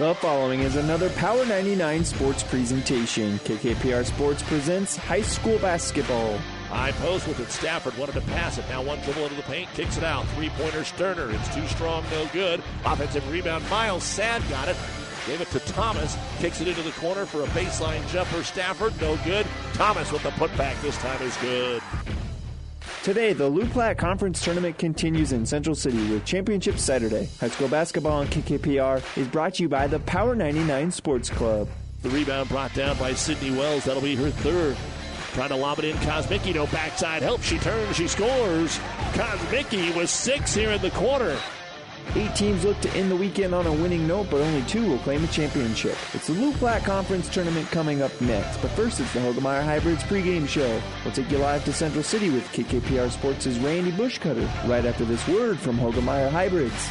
The following is another Power 99 sports presentation. KKPR Sports presents high school basketball. High post with it. Stafford wanted to pass it. Now one dribble into the paint, kicks it out. Three pointer Sterner. It's too strong, no good. Offensive rebound. Miles Sad got it. Gave it to Thomas. Kicks it into the corner for a baseline jumper. Stafford, no good. Thomas with the putback this time is good. Today, the Loup Platte Conference Tournament continues in Central City with Championship Saturday. High school basketball on KKPR is brought to you by the Power 99 Sports Club. The rebound brought down by Sydney Wells. That'll be her third. Trying to lob it in. Kosmicki, no backside help. She turns, she scores. Kosmicki was six here in the quarter. Eight teams look to end the weekend on a winning note, but only two will claim a championship. It's the Loup Platte Conference Tournament coming up next, but first it's the Hoegemeyer Hybrids pregame show. We'll take you live to Central City with KKPR Sports' Randy Bushcutter right after this word from Hoegemeyer Hybrids.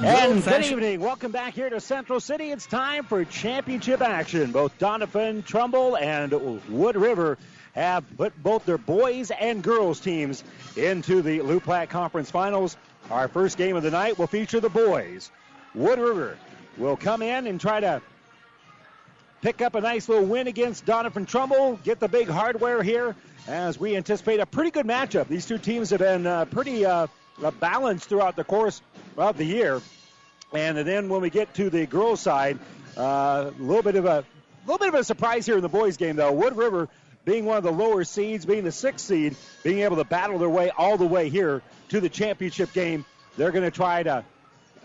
And good evening. Welcome back here to Central City. It's time for championship action. Both Doniphan Trumbull, and Wood River have put both their boys and girls teams into the Loup Platte Conference Finals. Our first game of the night will feature the boys. Wood River will come in and try to pick up a nice little win against Doniphan Trumbull, get the big hardware here as we anticipate a pretty good matchup. These two teams have been uh, pretty uh, balanced throughout the course of the year. And then when we get to the girls' side, a uh, little bit of a little bit of a surprise here in the boys' game, though. Wood River being one of the lower seeds, being the sixth seed, being able to battle their way all the way here to the championship game. They're going to try to,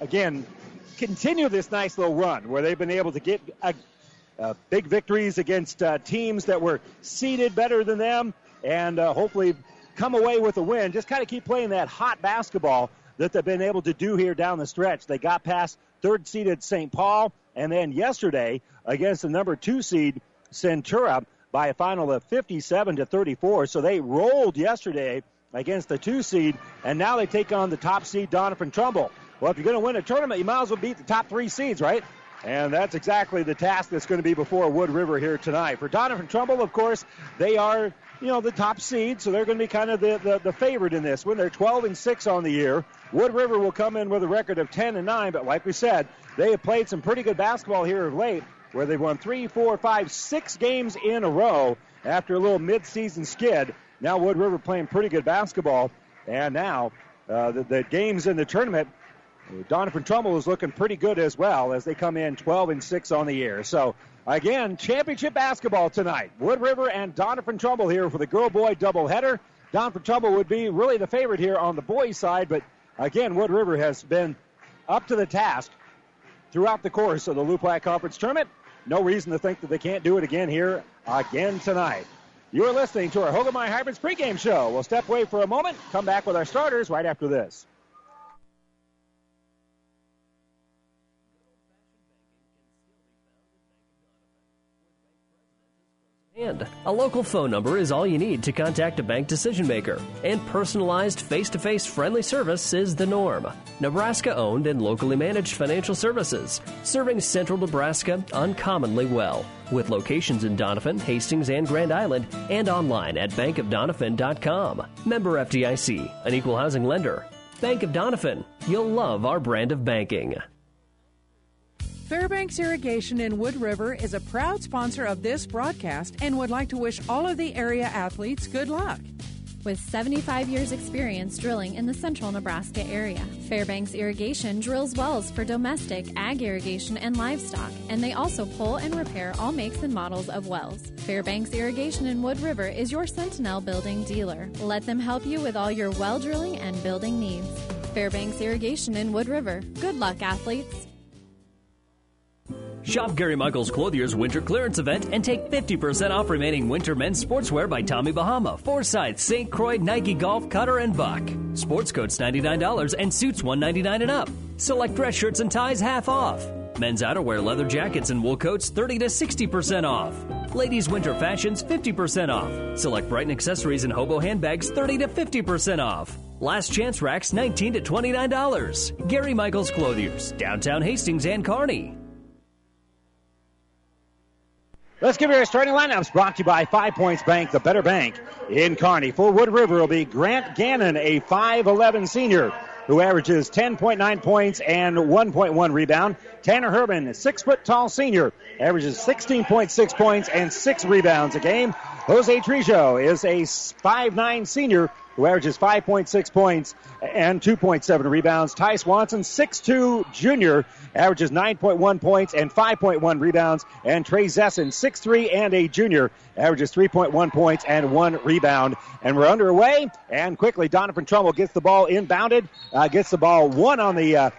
again, continue this nice little run where they've been able to get a, uh, big victories against uh, teams that were seeded better than them and uh, hopefully come away with a win. Just kind of keep playing that hot basketball that they've been able to do here down the stretch. They got past third seeded St. Paul, and then yesterday against the number two seed Centura by a final of 57 to 34. So they rolled yesterday against the two seed, and now they take on the top seed Doniphan Trumbull. Well, if you're going to win a tournament, you might as well beat the top three seeds, right? And that's exactly the task that's going to be before Wood River here tonight. For Doniphan Trumbull, of course, they are you know, the top seed, so they're going to be kind of the, the, the favorite in this When They're 12 and 6 on the year. Wood River will come in with a record of 10 and 9, but like we said, they have played some pretty good basketball here of late, where they've won three, four, five, six games in a row after a little midseason skid. Now Wood River playing pretty good basketball, and now uh, the, the games in the tournament Doniphan Trumbull is looking pretty good as well as they come in 12 and 6 on the year. So Again, championship basketball tonight. Wood River and Doniphan Trumbull here for the girl boy doubleheader. Doniphan Trumbull would be really the favorite here on the boys' side, but again, Wood River has been up to the task throughout the course of the Loup Conference tournament. No reason to think that they can't do it again here again tonight. You are listening to our Hoegemeyer Hybrids pregame show. We'll step away for a moment, come back with our starters right after this. And a local phone number is all you need to contact a bank decision maker, and personalized face to face friendly service is the norm. Nebraska owned and locally managed financial services, serving central Nebraska uncommonly well, with locations in Doniphan, Hastings, and Grand Island, and online at bankofdoniphan.com. Member FDIC, an equal housing lender. Bank of Doniphan, you'll love our brand of banking. Fairbanks Irrigation in Wood River is a proud sponsor of this broadcast and would like to wish all of the area athletes good luck. With 75 years' experience drilling in the central Nebraska area, Fairbanks Irrigation drills wells for domestic, ag irrigation, and livestock, and they also pull and repair all makes and models of wells. Fairbanks Irrigation in Wood River is your Sentinel building dealer. Let them help you with all your well drilling and building needs. Fairbanks Irrigation in Wood River. Good luck, athletes. Shop Gary Michaels Clothier's winter clearance event and take 50% off remaining winter men's sportswear by Tommy Bahama, Forsyth, St. Croix, Nike Golf, Cutter, and Buck. Sports coats $99 and suits 199 and up. Select dress shirts and ties half off. Men's outerwear leather jackets and wool coats 30 to 60% off. Ladies' winter fashions 50% off. Select Brighton accessories and hobo handbags 30 to 50% off. Last chance racks 19 to $29. Gary Michaels Clothiers, downtown Hastings and Kearney. Let's give you our starting lineups brought to you by Five Points Bank, the better bank in Kearney. For Wood River will be Grant Gannon, a 5'11 senior who averages 10.9 points and 1.1 rebound. Tanner Herman, six foot tall senior, averages 16.6 points and six rebounds a game. Jose Trijo is a 5'9 senior who averages 5.6 points and 2.7 rebounds. Ty Swanson, 6'2 junior, averages 9.1 points and 5.1 rebounds. And Trey Zesson, 6'3 and a junior, averages 3.1 points and one rebound. And we're underway. And quickly, Doniphan Trumbull gets the ball inbounded, uh, gets the ball one on the uh,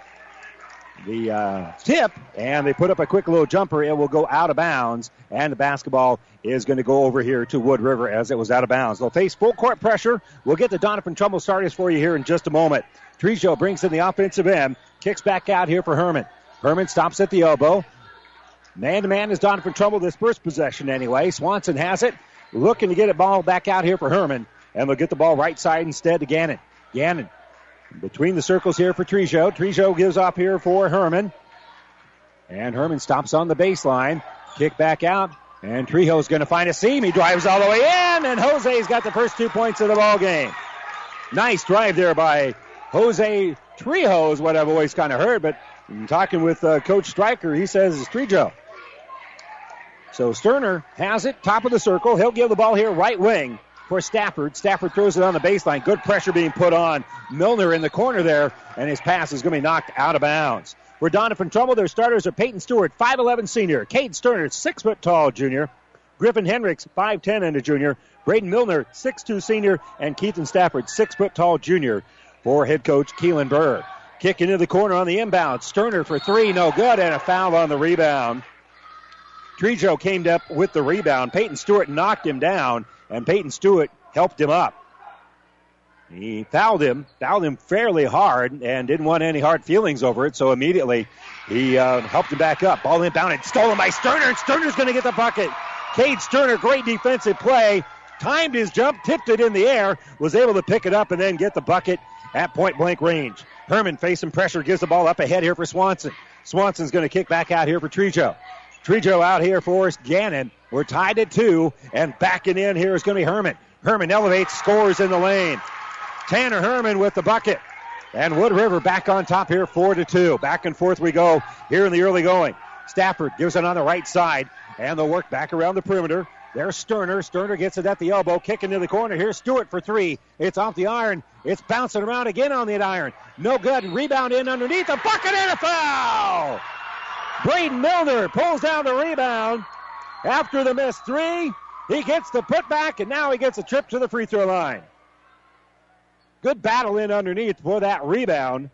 the uh, tip, and they put up a quick little jumper. It will go out of bounds, and the basketball is going to go over here to Wood River as it was out of bounds. They'll face full court pressure. We'll get the Doniphan Trumbull starters for you here in just a moment. Trijo brings in the offensive end, kicks back out here for Herman. Herman stops at the elbow. Man to man is Doniphan Trumbull this first possession anyway. Swanson has it, looking to get it ball back out here for Herman, and they'll get the ball right side instead to Gannon. Gannon between the circles here for Trijo. Trijo gives off here for Herman. And Herman stops on the baseline. Kick back out. And Trijo's going to find a seam. He drives all the way in. And Jose's got the first two points of the ball game. Nice drive there by Jose Trijo is what I've always kind of heard. But talking with uh, Coach Stryker, he says it's Trijo. So Sterner has it, top of the circle. He'll give the ball here right wing for Stafford. Stafford throws it on the baseline. Good pressure being put on Milner in the corner there, and his pass is going to be knocked out of bounds. For Doniphan Trumbull, their starters are Peyton Stewart, 5'11 senior, Cade Sterner, 6 foot tall junior, Griffin Hendricks, 5'10 and a junior, Braden Milner, 6'2 senior, and Keithan Stafford, 6 foot tall junior for head coach Keelan Burr. Kick into the corner on the inbound. Sterner for three, no good, and a foul on the rebound. Trijo came up with the rebound. Peyton Stewart knocked him down, and Peyton Stewart helped him up. He fouled him, fouled him fairly hard, and didn't want any hard feelings over it. So immediately he uh, helped him back up. Ball inbounded, stolen by Sterner, and Sterner's going to get the bucket. Cade Sterner, great defensive play, timed his jump, tipped it in the air, was able to pick it up and then get the bucket at point blank range. Herman facing pressure, gives the ball up ahead here for Swanson. Swanson's going to kick back out here for Trijo. Trijo out here for us. Gannon. We're tied at two, and backing in here is going to be Herman. Herman elevates, scores in the lane. Tanner Herman with the bucket. And Wood River back on top here, four to two. Back and forth we go here in the early going. Stafford gives it on the right side, and they'll work back around the perimeter. There's Sterner. Sterner gets it at the elbow, kicking to the corner. Here's Stewart for three. It's off the iron. It's bouncing around again on the iron. No good. Rebound in underneath. A bucket and a foul. Braden Milner pulls down the rebound after the missed three. He gets the putback, and now he gets a trip to the free throw line. Good battle in underneath for that rebound.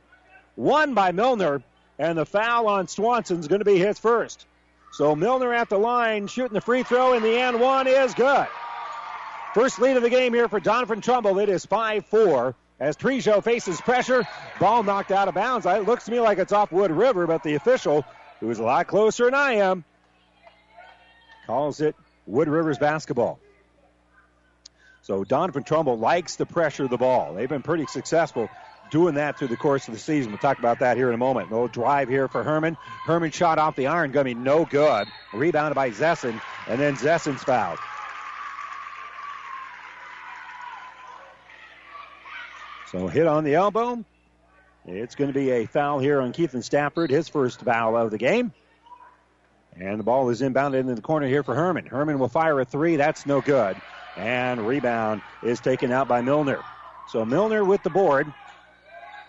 Won by Milner, and the foul on Swanson's going to be his first. So Milner at the line, shooting the free throw, and the and one is good. First lead of the game here for Doniphan Trumbull. It is 5 4 as Trijo faces pressure. Ball knocked out of bounds. It looks to me like it's off Wood River, but the official, who is a lot closer than I am, calls it Wood River's basketball. So Doniphan Trumbull likes to pressure of the ball. They've been pretty successful doing that through the course of the season. We'll talk about that here in a moment. No drive here for Herman. Herman shot off the iron, to be no good. Rebounded by Zesson, and then Zesson's fouled. So hit on the elbow. It's going to be a foul here on Keithan Stafford, his first foul of the game. And the ball is inbounded into the corner here for Herman. Herman will fire a three. That's no good. And rebound is taken out by Milner. So Milner with the board.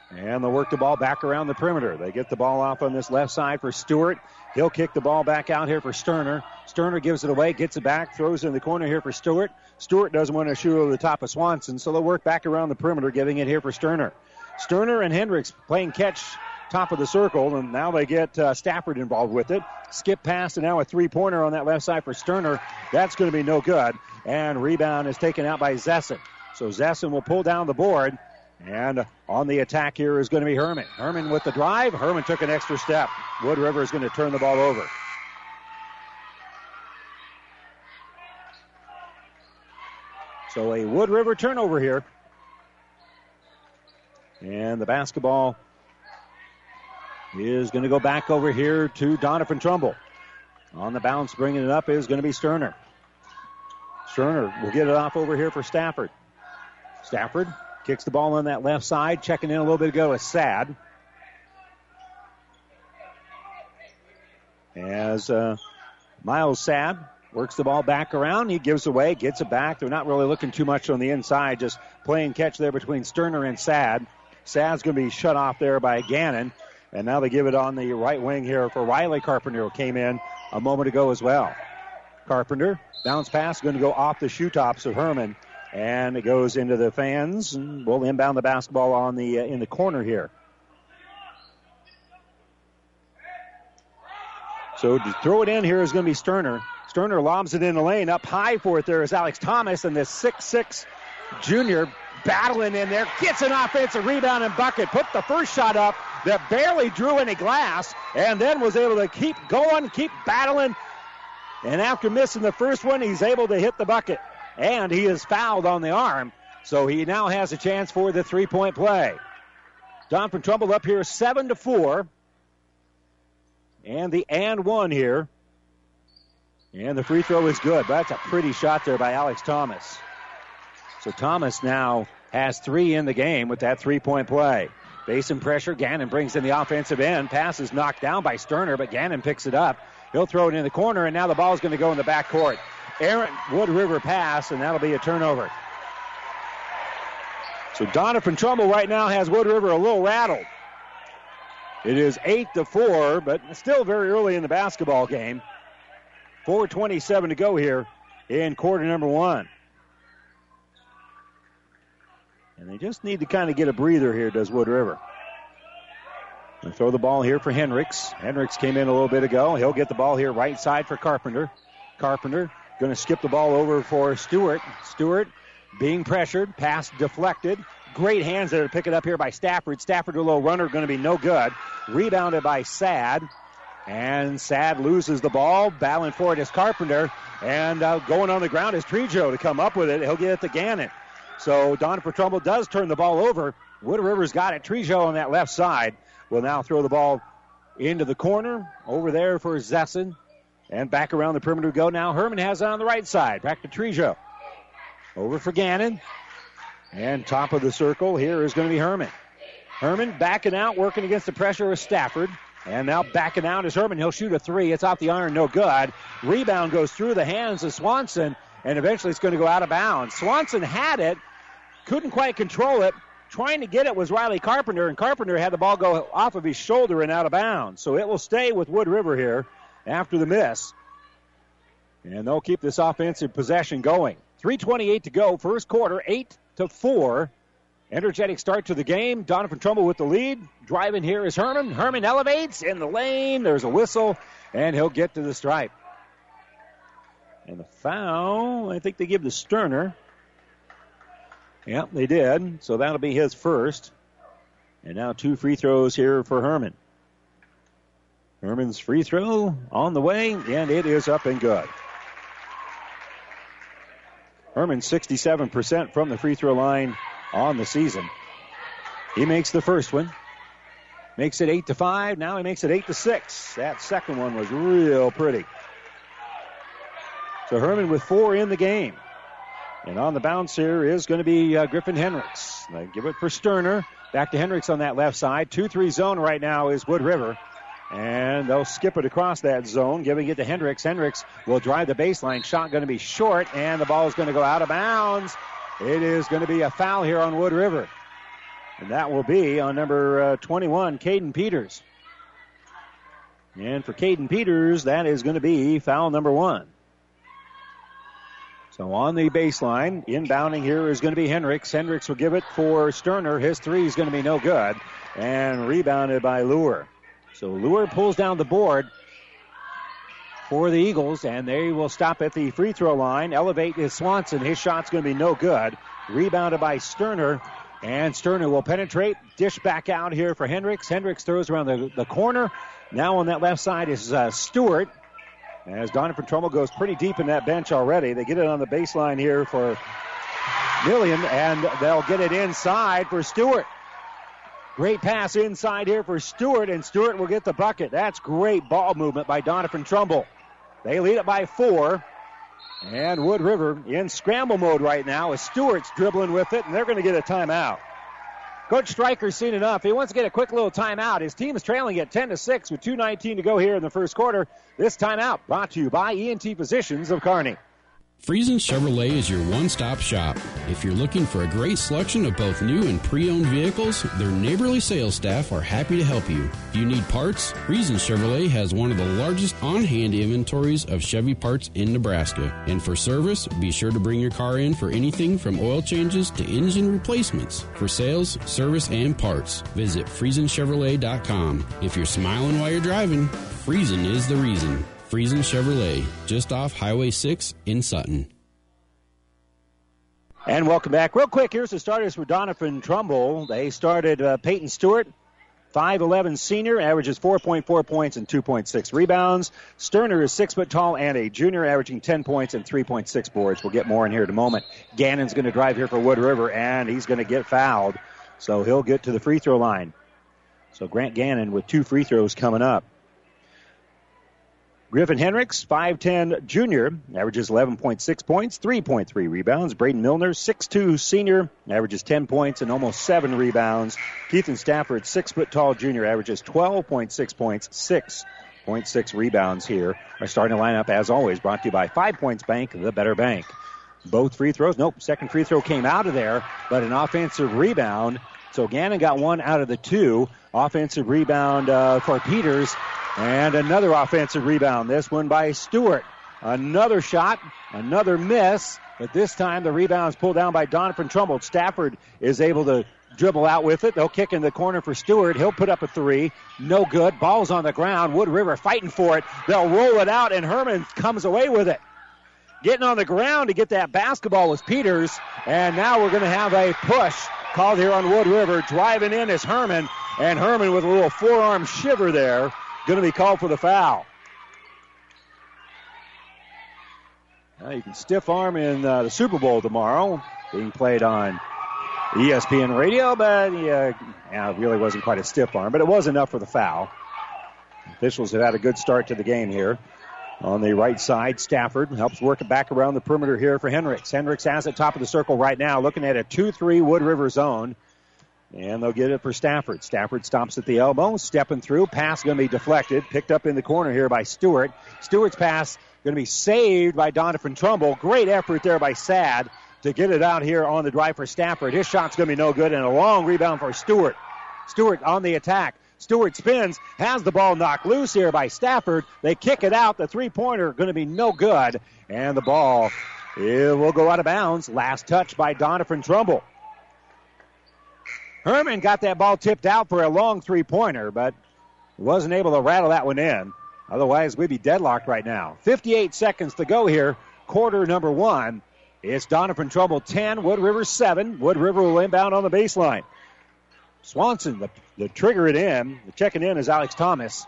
And they'll work the ball back around the perimeter. They get the ball off on this left side for Stewart. He'll kick the ball back out here for Sterner. Sterner gives it away, gets it back, throws it in the corner here for Stewart. Stewart doesn't want to shoot over the top of Swanson, so they'll work back around the perimeter, giving it here for Sterner. Sterner and Hendricks playing catch top of the circle, and now they get uh, Stafford involved with it. Skip pass, and now a three pointer on that left side for Sterner. That's going to be no good. And rebound is taken out by Zesson. So Zesson will pull down the board. And on the attack here is going to be Herman. Herman with the drive. Herman took an extra step. Wood River is going to turn the ball over. So a Wood River turnover here. And the basketball is going to go back over here to Doniphan Trumbull. On the bounce, bringing it up is going to be Sterner. Sterner will get it off over here for Stafford. Stafford kicks the ball on that left side. Checking in a little bit ago is Sad. As uh, Miles Sad works the ball back around, he gives away, gets it back. They're not really looking too much on the inside, just playing catch there between Sterner and Sad. Sad's going to be shut off there by Gannon. And now they give it on the right wing here for Riley Carpenter, who came in a moment ago as well. Carpenter, bounce pass, going to go off the shoe tops of Herman. And it goes into the fans, and we'll inbound the basketball on the uh, in the corner here. So to throw it in here is going to be Sterner. Sterner lobs it in the lane. Up high for it there is Alex Thomas, and this six-six junior battling in there. Gets an offensive rebound and bucket. Put the first shot up that barely drew any glass, and then was able to keep going, keep battling. And after missing the first one, he's able to hit the bucket. And he is fouled on the arm. So he now has a chance for the three-point play. Doniphan Trumbull up here seven to four. And the and one here. And the free throw is good. That's a pretty shot there by Alex Thomas. So Thomas now has three in the game with that three point play. Base and pressure. Gannon brings in the offensive end. Pass is knocked down by Sterner, but Gannon picks it up. He'll throw it in the corner, and now the ball is going to go in the back court. Aaron Wood River pass, and that'll be a turnover. So Doniphan Trumbull right now has Wood River a little rattled. It is 8 to 4, but still very early in the basketball game. 4.27 to go here in quarter number one. And they just need to kind of get a breather here, does Wood River. Throw the ball here for Hendricks. Hendricks came in a little bit ago. He'll get the ball here right side for Carpenter. Carpenter going to skip the ball over for Stewart. Stewart being pressured, pass deflected. Great hands there to pick it up here by Stafford. Stafford, a little runner, going to be no good. Rebounded by Sad. And Sad loses the ball. Battling for it is Carpenter. And uh, going on the ground is Trejo to come up with it. He'll get it to Gannon. So Donovan Trumbull does turn the ball over. Wood River's got it. Trejo on that left side will now throw the ball into the corner. Over there for Zesson. And back around the perimeter go now. Herman has it on the right side. Back to Trejo. Over for Gannon. And top of the circle here is going to be Herman. Herman backing out, working against the pressure of Stafford. And now backing out is Herman. He'll shoot a three. It's off the iron, no good. Rebound goes through the hands of Swanson, and eventually it's going to go out of bounds. Swanson had it, couldn't quite control it. Trying to get it was Riley Carpenter, and Carpenter had the ball go off of his shoulder and out of bounds. So it will stay with Wood River here after the miss. And they'll keep this offensive possession going. 3.28 to go, first quarter, 8 to 4. Energetic start to the game. Doniphan Trumbull with the lead. Driving here is Herman. Herman elevates in the lane. There's a whistle, and he'll get to the stripe. And the foul, I think they give the Sterner. Yep, they did. So that'll be his first. And now two free throws here for Herman. Herman's free throw on the way, and it is up and good. Herman 67% from the free throw line on the season. He makes the first one. Makes it 8 to 5. Now he makes it 8 to 6. That second one was real pretty. So Herman with four in the game. And on the bounce here is going to be uh, Griffin Hendricks. They give it for Sterner. Back to Hendricks on that left side. 2 3 zone right now is Wood River. And they'll skip it across that zone, giving it to Hendricks. Hendricks will drive the baseline. Shot going to be short, and the ball is going to go out of bounds. It is going to be a foul here on Wood River. And that will be on number uh, 21, Caden Peters. And for Caden Peters, that is going to be foul number one. So on the baseline, inbounding here is going to be Hendricks. Hendricks will give it for Sterner. His three is going to be no good. And rebounded by Lure. So Lure pulls down the board for the Eagles, and they will stop at the free throw line. Elevate is Swanson. His shot's going to be no good. Rebounded by Sterner. And Sterner will penetrate. Dish back out here for Hendricks. Hendricks throws around the, the corner. Now on that left side is uh, Stewart. As Doniphan Trumbull goes pretty deep in that bench already. They get it on the baseline here for Millian, and they'll get it inside for Stewart. Great pass inside here for Stewart, and Stewart will get the bucket. That's great ball movement by Doniphan Trumbull. They lead it by four. And Wood River in scramble mode right now as Stewart's dribbling with it, and they're going to get a timeout. Coach Stryker's seen enough. He wants to get a quick little timeout. His team is trailing at 10 to 6 with 2.19 to go here in the first quarter. This timeout brought to you by ENT Physicians of Kearney. Friesen Chevrolet is your one stop shop. If you're looking for a great selection of both new and pre owned vehicles, their neighborly sales staff are happy to help you. If you need parts? Friesen Chevrolet has one of the largest on hand inventories of Chevy parts in Nebraska. And for service, be sure to bring your car in for anything from oil changes to engine replacements. For sales, service, and parts, visit FriesenChevrolet.com. If you're smiling while you're driving, Friesen is the reason. Friesen Chevrolet, just off Highway 6 in Sutton. And welcome back. Real quick, here's the starters for Doniphan Trumbull. They started uh, Peyton Stewart, 5'11 senior, averages 4.4 points and 2.6 rebounds. Sterner is 6 foot tall and a junior, averaging 10 points and 3.6 boards. We'll get more in here in a moment. Gannon's going to drive here for Wood River, and he's going to get fouled. So he'll get to the free throw line. So Grant Gannon with two free throws coming up. Griffin Hendricks, 5'10 junior, averages 11.6 points, 3.3 rebounds. Braden Milner, 6'2 senior, averages 10 points and almost 7 rebounds. Keithan Stafford, 6 foot tall junior, averages 12.6 points, 6.6 rebounds here. Our starting lineup, as always, brought to you by Five Points Bank, the better bank. Both free throws. Nope, second free throw came out of there, but an offensive rebound. So Gannon got one out of the two. Offensive rebound uh, for Peters. And another offensive rebound. This one by Stewart. Another shot, another miss, but this time the rebound is pulled down by Doniphan Trumbull. Stafford is able to dribble out with it. They'll kick in the corner for Stewart. He'll put up a three. No good. Ball's on the ground. Wood River fighting for it. They'll roll it out, and Herman comes away with it. Getting on the ground to get that basketball was Peters, and now we're going to have a push called here on Wood River. Driving in is Herman, and Herman with a little forearm shiver there going to be called for the foul. Now you can stiff arm in uh, the Super Bowl tomorrow, being played on ESPN radio, but yeah, yeah, it really wasn't quite a stiff arm, but it was enough for the foul. Officials have had a good start to the game here. On the right side, Stafford helps work it back around the perimeter here for Hendricks. Hendricks has it top of the circle right now, looking at a 2 3 Wood River zone. And they'll get it for Stafford. Stafford stops at the elbow, stepping through. Pass going to be deflected. Picked up in the corner here by Stewart. Stewart's pass going to be saved by Doniphan Trumbull. Great effort there by Sad to get it out here on the drive for Stafford. His shot's going to be no good, and a long rebound for Stewart. Stewart on the attack. Stewart spins, has the ball knocked loose here by Stafford. They kick it out. The three pointer going to be no good, and the ball it will go out of bounds. Last touch by Doniphan Trumbull. Herman got that ball tipped out for a long three pointer, but wasn't able to rattle that one in. Otherwise, we'd be deadlocked right now. 58 seconds to go here, quarter number one. It's Doniphan Trumbull 10, Wood River 7. Wood River will inbound on the baseline. Swanson, the, the trigger it in. The checking in is Alex Thomas.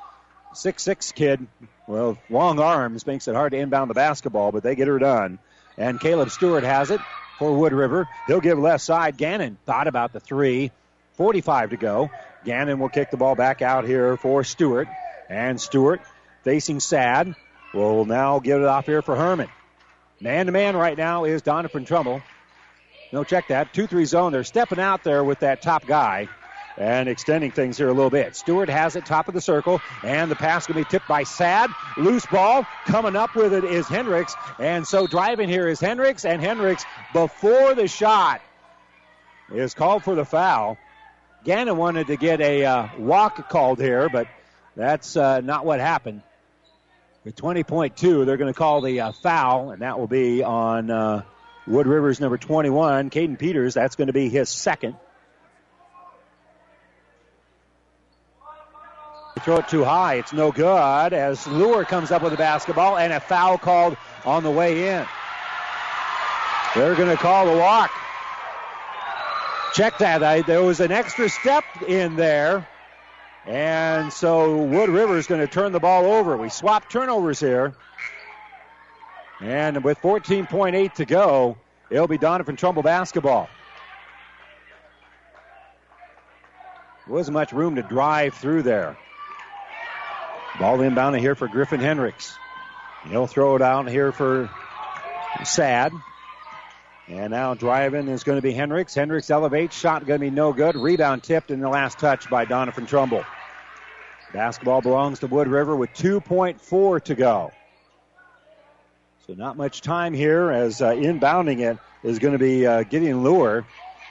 Six-six kid, well, long arms makes it hard to inbound the basketball, but they get her done. And Caleb Stewart has it for Wood River. He'll give left side. Gannon thought about the three. 45 to go. Gannon will kick the ball back out here for Stewart. And Stewart facing Sad will now give it off here for Herman. Man to man right now is Doniphan Trumbull. No, check that. 2 3 zone. They're stepping out there with that top guy and extending things here a little bit. Stewart has it top of the circle, and the pass going to be tipped by Sad. Loose ball. Coming up with it is Hendricks. And so driving here is Hendricks, and Hendricks before the shot is called for the foul. Gannon wanted to get a uh, walk called here, but that's uh, not what happened. With 20.2, they're going to call the uh, foul, and that will be on uh, Wood Rivers number 21, Caden Peters. That's going to be his second. Throw it too high. It's no good as Lure comes up with the basketball and a foul called on the way in. They're going to call the walk. Check that. I, there was an extra step in there. And so Wood River is going to turn the ball over. We swap turnovers here. And with 14.8 to go, it'll be Doniphan Trumbull basketball. There wasn't much room to drive through there. Ball inbound here for Griffin Hendricks. He'll throw it out here for Sad. And now driving is going to be Hendricks. Hendricks elevates. Shot going to be no good. Rebound tipped in the last touch by Doniphan Trumbull. Basketball belongs to Wood River with 2.4 to go. So not much time here as uh, inbounding it is going to be uh, Gideon Lure.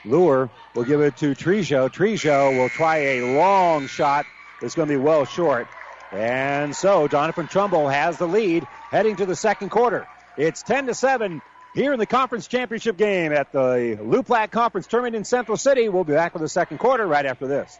Lure will give it to Trejo. Trejo will try a long shot. It's going to be well short. And so Doniphan Trumbull has the lead heading to the second quarter. It's 10 to 7 here in the conference championship game at the Loup Platte Conference Tournament in Central City. We'll be back with the second quarter right after this.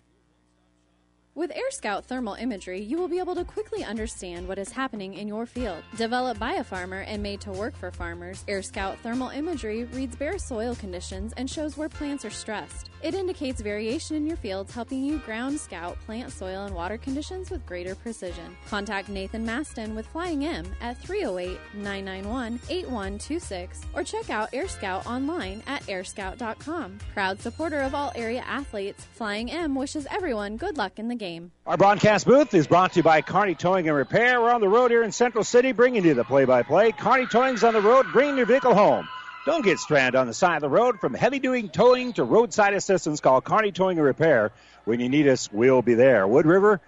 With Air Scout thermal imagery, you will be able to quickly understand what is happening in your field. Developed by a farmer and made to work for farmers, Air Scout thermal imagery reads bare soil conditions and shows where plants are stressed. It indicates variation in your fields, helping you ground scout plant soil and water conditions with greater precision. Contact Nathan Maston with Flying M at 308 991 8126 or check out Air Scout online at airscout.com. Proud supporter of all area athletes, Flying M wishes everyone good luck in the game. Our broadcast booth is brought to you by Carney Towing and Repair. We're on the road here in Central City, bringing you the play-by-play. Carney Towing's on the road, bringing your vehicle home. Don't get stranded on the side of the road. From heavy-duty towing to roadside assistance, call Carney Towing and Repair. When you need us, we'll be there. Wood River,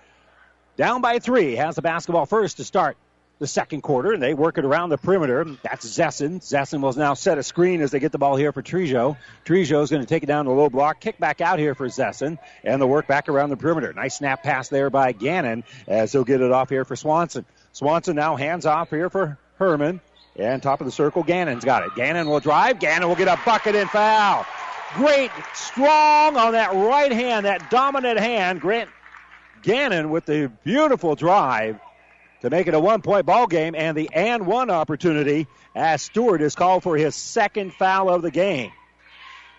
down by three, has the basketball first to start the second quarter, and they work it around the perimeter. That's Zessin. Zessin will now set a screen as they get the ball here for Trejo. Trejo is going to take it down the low block, kick back out here for Zessin, and the work back around the perimeter. Nice snap pass there by Gannon as he'll get it off here for Swanson. Swanson now hands off here for Herman. And top of the circle, Gannon's got it. Gannon will drive. Gannon will get a bucket and foul. Great, strong on that right hand, that dominant hand. Grant Gannon with the beautiful drive to make it a one point ball game and the and one opportunity as Stewart is called for his second foul of the game.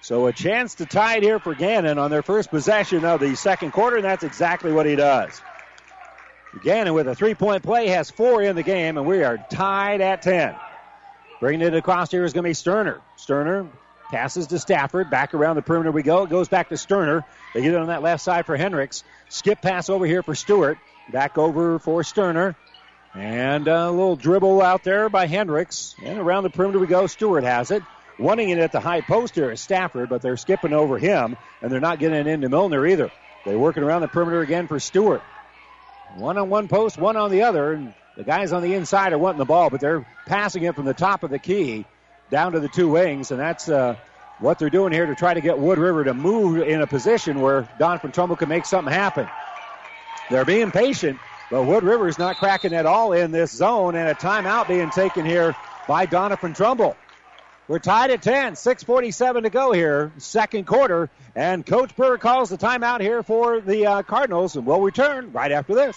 So a chance to tie it here for Gannon on their first possession of the second quarter, and that's exactly what he does. Gannon with a three point play has four in the game, and we are tied at 10. Bringing it across here is going to be Sterner. Sterner passes to Stafford. Back around the perimeter we go. It goes back to Sterner. They get it on that left side for Hendricks. Skip pass over here for Stewart. Back over for Sterner. And a little dribble out there by Hendricks. And around the perimeter we go. Stewart has it. Wanting it at the high post here is Stafford, but they're skipping over him, and they're not getting it into Milner either. They're working around the perimeter again for Stewart. One on one post, one on the other, and the guys on the inside are wanting the ball, but they're passing it from the top of the key down to the two wings, and that's uh, what they're doing here to try to get Wood River to move in a position where Doniphan Trumbull can make something happen. They're being patient, but Wood River is not cracking at all in this zone, and a timeout being taken here by Doniphan Trumbull. We're tied at 10, 6.47 to go here, second quarter, and Coach Burr calls the timeout here for the uh, Cardinals, and we'll return right after this.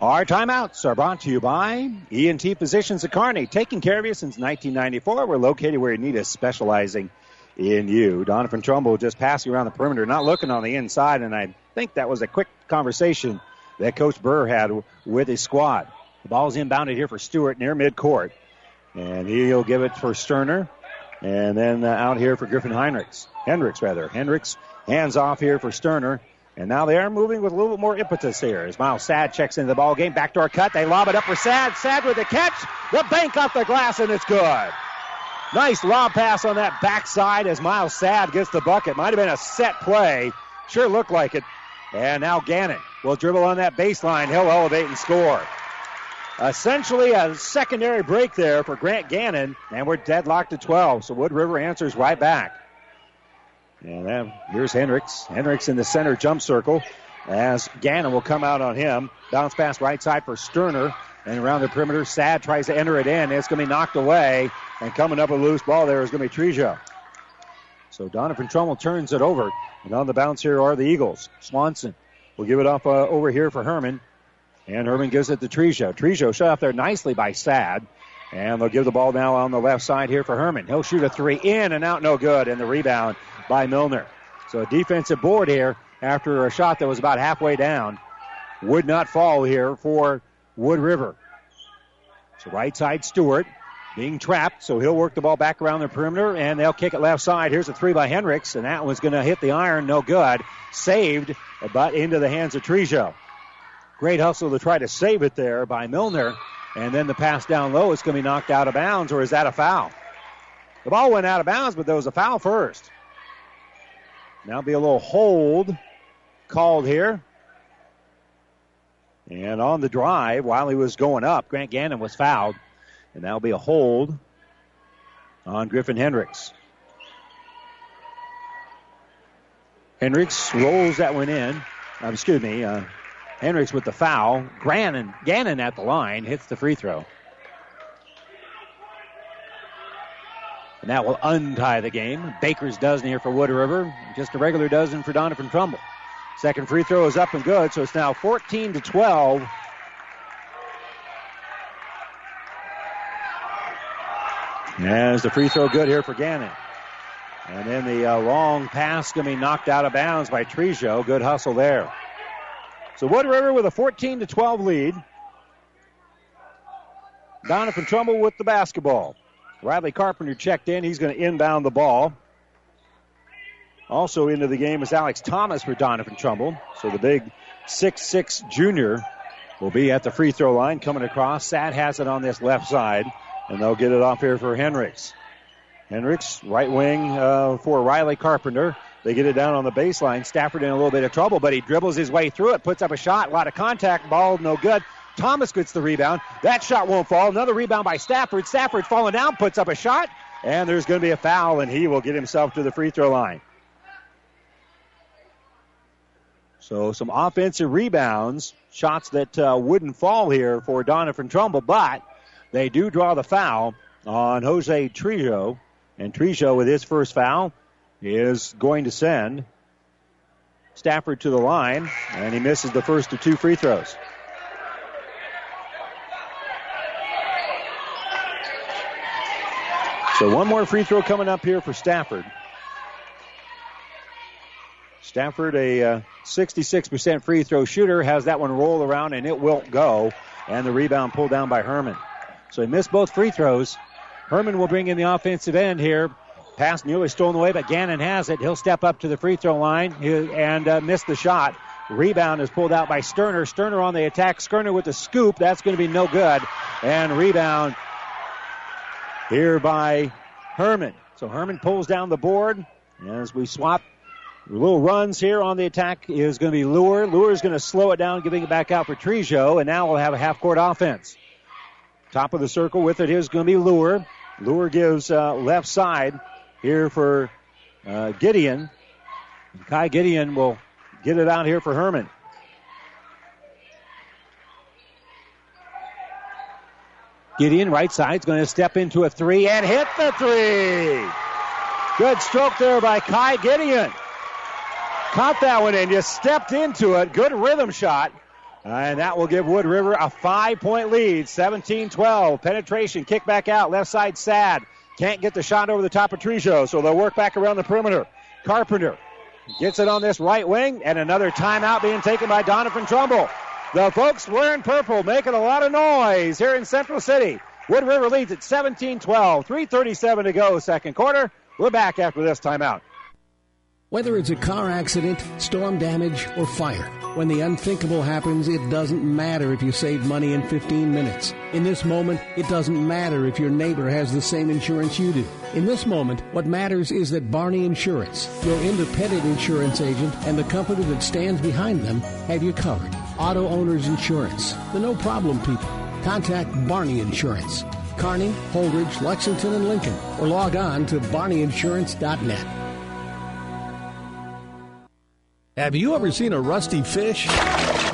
Our timeouts are brought to you by ENT Physicians of Kearney, taking care of you since 1994. We're located where you need us, specializing in you. Doniphan Trumbull just passing around the perimeter, not looking on the inside, and I think that was a quick conversation that Coach Burr had with his squad. The ball's inbounded here for Stewart near midcourt, and he'll give it for Sterner. And then uh, out here for Griffin Heinrichs. Hendricks, rather. Hendricks hands off here for Sterner. And now they are moving with a little bit more impetus here as Miles Sad checks into the ball game. Backdoor cut. They lob it up for Sad. Sad with the catch. The bank off the glass, and it's good. Nice lob pass on that backside as Miles Sad gets the bucket. Might have been a set play. Sure looked like it. And now Gannon will dribble on that baseline. He'll elevate and score. Essentially a secondary break there for Grant Gannon, and we're deadlocked at 12. So Wood River answers right back. And then here's Hendricks. Hendricks in the center jump circle as Gannon will come out on him. Bounce pass right side for Sterner. And around the perimeter, Sad tries to enter it in. It's going to be knocked away. And coming up a loose ball there is going to be Trejo. So Doniphan Trumbull turns it over. And on the bounce here are the Eagles. Swanson will give it off uh, over here for Herman. And Herman gives it to Trejo. Trejo shut off there nicely by Sad. And they'll give the ball now on the left side here for Herman. He'll shoot a three in and out, no good. And the rebound by Milner. So a defensive board here after a shot that was about halfway down. Would not fall here for Wood River. So right side Stewart being trapped, so he'll work the ball back around the perimeter and they'll kick it left side. Here's a three by Hendricks, and that one's going to hit the iron, no good. Saved, but into the hands of Trejo. Great hustle to try to save it there by Milner. And then the pass down low is going to be knocked out of bounds, or is that a foul? The ball went out of bounds, but there was a foul first. Now be a little hold called here. And on the drive, while he was going up, Grant Gannon was fouled. And that'll be a hold on Griffin Hendricks. Hendricks rolls that one in. Uh, excuse me. Uh, Hendricks with the foul. Gannon, Gannon at the line hits the free throw. And that will untie the game. Baker's dozen here for Wood River. Just a regular dozen for Doniphan Trumbull. Second free throw is up and good, so it's now 14 to 12. As the free throw good here for Gannon. And then the uh, long pass going to be knocked out of bounds by Trejo. Good hustle there. So Wood River with a 14 to 12 lead. Doniphan Trumbull with the basketball. Riley Carpenter checked in. He's going to inbound the ball. Also into the game is Alex Thomas for Doniphan Trumbull. So the big six-six junior will be at the free throw line coming across. Sad has it on this left side, and they'll get it off here for Hendricks. Hendricks, right wing uh, for Riley Carpenter. They get it down on the baseline. Stafford in a little bit of trouble, but he dribbles his way through it, puts up a shot, a lot of contact, ball no good. Thomas gets the rebound. That shot won't fall. Another rebound by Stafford. Stafford falling down, puts up a shot, and there's going to be a foul, and he will get himself to the free throw line. So some offensive rebounds, shots that uh, wouldn't fall here for Doniphan Trumbull, but they do draw the foul on Jose Trejo. And Trejo, with his first foul, is going to send Stafford to the line, and he misses the first of two free throws. So one more free throw coming up here for Stafford. Stafford, a uh, 66% free throw shooter, has that one roll around and it won't go. And the rebound pulled down by Herman. So he missed both free throws. Herman will bring in the offensive end here. Pass nearly stolen away, but Gannon has it. He'll step up to the free throw line and uh, miss the shot. Rebound is pulled out by Sterner. Sterner on the attack. Sterner with the scoop. That's going to be no good. And rebound here by Herman. So Herman pulls down the board as we swap little runs here on the attack is going to be Lure. Lure is going to slow it down, giving it back out for Trejo, and now we'll have a half court offense. Top of the circle with it is going to be Lure. Lure gives uh, left side here for uh, Gideon. Kai Gideon will get it out here for Herman. Gideon, right side, is going to step into a three and hit the three. Good stroke there by Kai Gideon. Caught that one and just stepped into it. Good rhythm shot. And that will give Wood River a five point lead. 17 12. Penetration, kick back out. Left side, Sad. Can't get the shot over the top of Trejo, so they'll work back around the perimeter. Carpenter gets it on this right wing, and another timeout being taken by Doniphan Trumbull. The folks wearing purple making a lot of noise here in Central City. Wood River leads at 17 12. 3.37 to go, second quarter. We're back after this timeout. Whether it's a car accident, storm damage, or fire, when the unthinkable happens, it doesn't matter if you save money in 15 minutes. In this moment, it doesn't matter if your neighbor has the same insurance you do. In this moment, what matters is that Barney Insurance, your independent insurance agent, and the company that stands behind them have you covered. Auto Owners Insurance, the no problem people. Contact Barney Insurance. Kearney, Holdrege, Lexington, and Lincoln, or log on to barneyinsurance.net. Have you ever seen a rusty fish?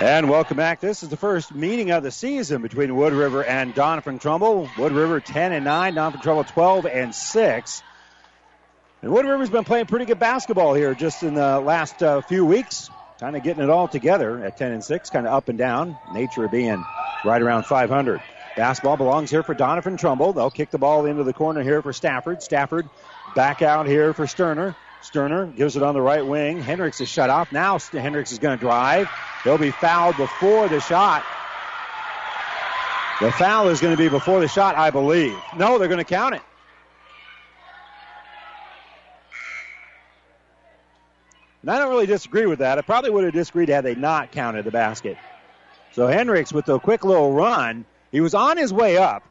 And welcome back. This is the first meeting of the season between Wood River and Doniphan Trumbull. Wood River 10 and 9, Doniphan Trumbull 12 and 6. And Wood River's been playing pretty good basketball here just in the last uh, few weeks. Kind of getting it all together at 10 and 6, kind of up and down. Nature of being right around 500. Basketball belongs here for Doniphan Trumbull. They'll kick the ball into the corner here for Stafford. Stafford back out here for Sterner. Sterner gives it on the right wing. Hendricks is shut off. Now Hendricks is going to drive. He'll be fouled before the shot. The foul is going to be before the shot, I believe. No, they're going to count it. And I don't really disagree with that. I probably would have disagreed had they not counted the basket. So Hendricks with a quick little run. He was on his way up,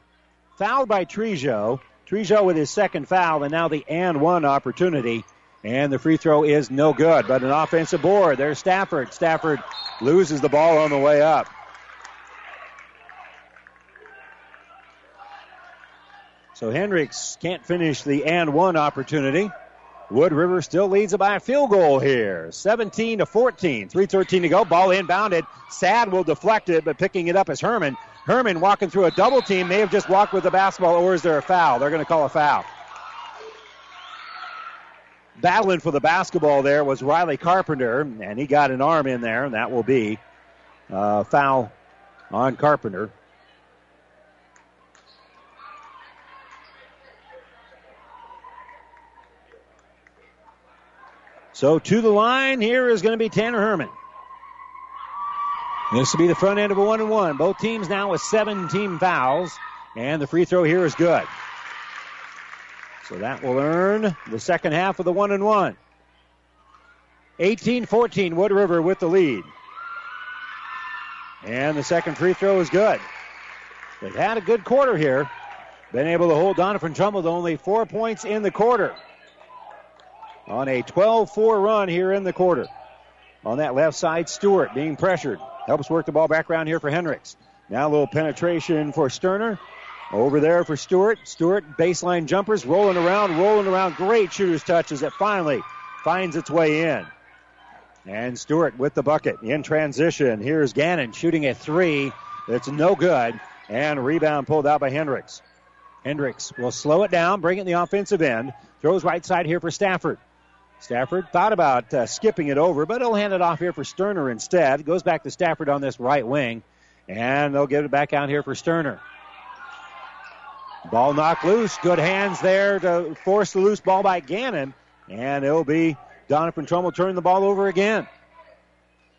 fouled by Trejo. Trejo with his second foul, and now the and one opportunity. And the free throw is no good, but an offensive board. There's Stafford. Stafford loses the ball on the way up. So Hendricks can't finish the and one opportunity. Wood River still leads by a field goal here. 17 to 14. 3.13 to go. Ball inbounded. Sad will deflect it, but picking it up is Herman. Herman walking through a double team. May have just walked with the basketball, or is there a foul? They're going to call a foul. Battling for the basketball there was Riley Carpenter, and he got an arm in there, and that will be a foul on Carpenter. So to the line here is going to be Tanner Herman. This will be the front end of a one and one. Both teams now with seven team fouls, and the free throw here is good. So that will earn the second half of the one and one. 18-14, Wood River with the lead. And the second free throw is good. They've had a good quarter here. Been able to hold Doniphan Trumbull to only four points in the quarter. On a 12-4 run here in the quarter. On that left side, Stewart being pressured. Helps work the ball back around here for Hendricks. Now a little penetration for Sterner. Over there for Stewart. Stewart, baseline jumpers, rolling around, rolling around. Great shooter's touches It finally finds its way in. And Stewart with the bucket in transition. Here's Gannon shooting a three. It's no good. And rebound pulled out by Hendricks. Hendricks will slow it down, bring it in the offensive end. Throws right side here for Stafford. Stafford thought about uh, skipping it over, but he'll hand it off here for Sterner instead. Goes back to Stafford on this right wing. And they'll get it back out here for Sterner. Ball knocked loose. Good hands there to force the loose ball by Gannon. And it'll be Doniphan Trumbull turning the ball over again.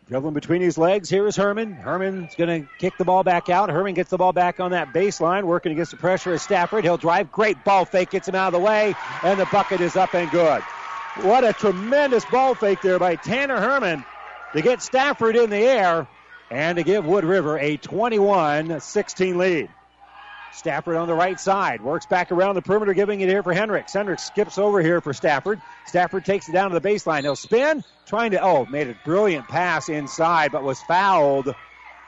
Dribbling between his legs. Here is Herman. Herman's going to kick the ball back out. Herman gets the ball back on that baseline, working against the pressure of Stafford. He'll drive. Great ball fake. Gets him out of the way. And the bucket is up and good. What a tremendous ball fake there by Tanner Herman to get Stafford in the air and to give Wood River a 21 16 lead. Stafford on the right side. Works back around the perimeter, giving it here for Hendricks. Hendricks skips over here for Stafford. Stafford takes it down to the baseline. He'll spin, trying to, oh, made a brilliant pass inside, but was fouled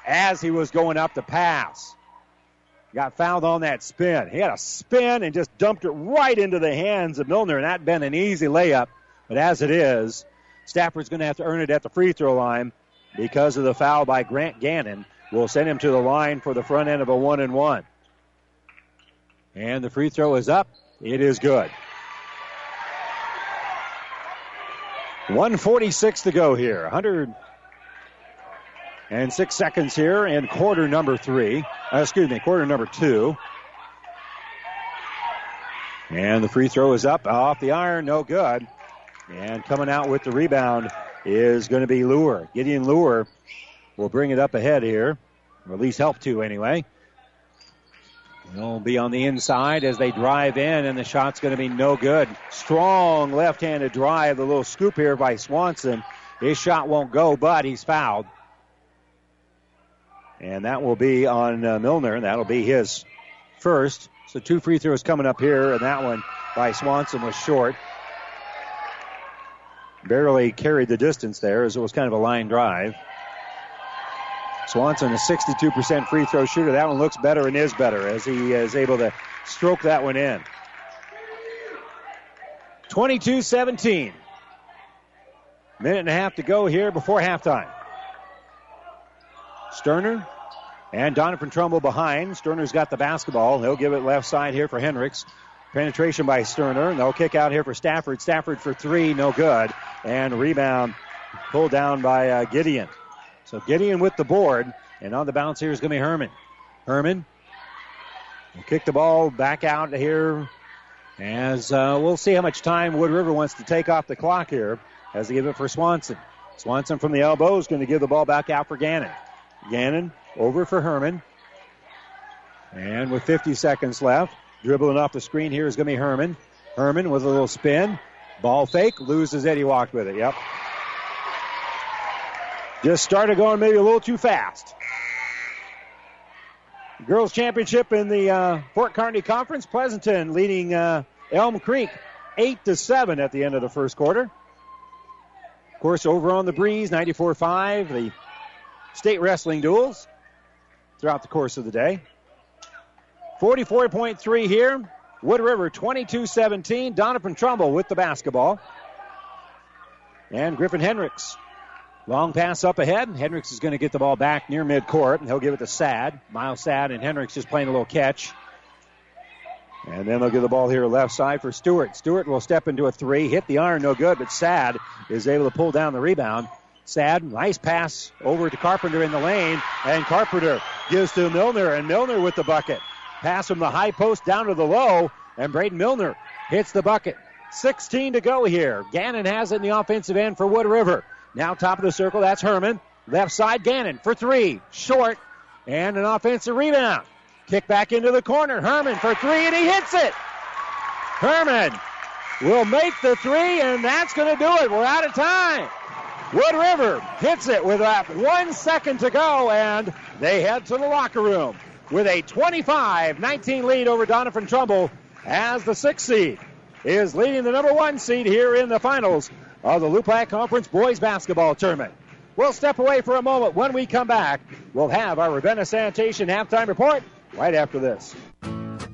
as he was going up to pass. Got fouled on that spin. He had a spin and just dumped it right into the hands of Milner, and that'd been an easy layup. But as it is, Stafford's going to have to earn it at the free throw line because of the foul by Grant Gannon. Will send him to the line for the front end of a one and one. And the free throw is up. It is good. 146 to go here. 106 seconds here in quarter number three. Uh, excuse me, quarter number two. And the free throw is up off the iron, no good. And coming out with the rebound is going to be Lure. Gideon Lure will bring it up ahead here, or at least help to anyway. They'll be on the inside as they drive in, and the shot's going to be no good. Strong left-handed drive, the little scoop here by Swanson. His shot won't go, but he's fouled. And that will be on uh, Milner. That'll be his first. So two free throws coming up here, and that one by Swanson was short. Barely carried the distance there as it was kind of a line drive. Swanson, a 62% free throw shooter. That one looks better and is better as he is able to stroke that one in. 22 17. Minute and a half to go here before halftime. Sterner and Doniphan Trumbull behind. Sterner's got the basketball. He'll give it left side here for Hendricks. Penetration by Sterner. And they'll kick out here for Stafford. Stafford for three, no good. And rebound pulled down by uh, Gideon. So Gideon with the board. And on the bounce here is going to be Herman. Herman will kick the ball back out here as uh, we'll see how much time Wood River wants to take off the clock here as they give it for Swanson. Swanson from the elbow is going to give the ball back out for Gannon. Gannon over for Herman. And with 50 seconds left, dribbling off the screen here is going to be Herman. Herman with a little spin. Ball fake, loses it. He walked with it. Yep. Just started going maybe a little too fast. Girls Championship in the uh, Fort Kearney Conference. Pleasanton leading uh, Elm Creek 8 to 7 at the end of the first quarter. Of course, over on the breeze, 94 5, the state wrestling duels throughout the course of the day. 44.3 here. Wood River 22 17. Doniphan Trumbull with the basketball. And Griffin Hendricks. Long pass up ahead. Hendricks is going to get the ball back near midcourt, and he'll give it to Sad. Miles Sad and Hendricks just playing a little catch. And then they'll give the ball here left side for Stewart. Stewart will step into a three, hit the iron, no good, but Sad is able to pull down the rebound. Sad, nice pass over to Carpenter in the lane, and Carpenter gives to Milner, and Milner with the bucket. Pass from the high post down to the low, and Braden Milner hits the bucket. 16 to go here. Gannon has it in the offensive end for Wood River. Now top of the circle, that's Herman. Left side, Gannon for three. Short, and an offensive rebound. Kick back into the corner. Herman for three, and he hits it. Herman will make the three, and that's going to do it. We're out of time. Wood River hits it with about one second to go, and they head to the locker room with a 25-19 lead over Doniphan Trumbull as the sixth seed is leading the number one seed here in the finals of the LUPAC Conference Boys Basketball Tournament. We'll step away for a moment. When we come back, we'll have our Ravenna Sanitation halftime report right after this.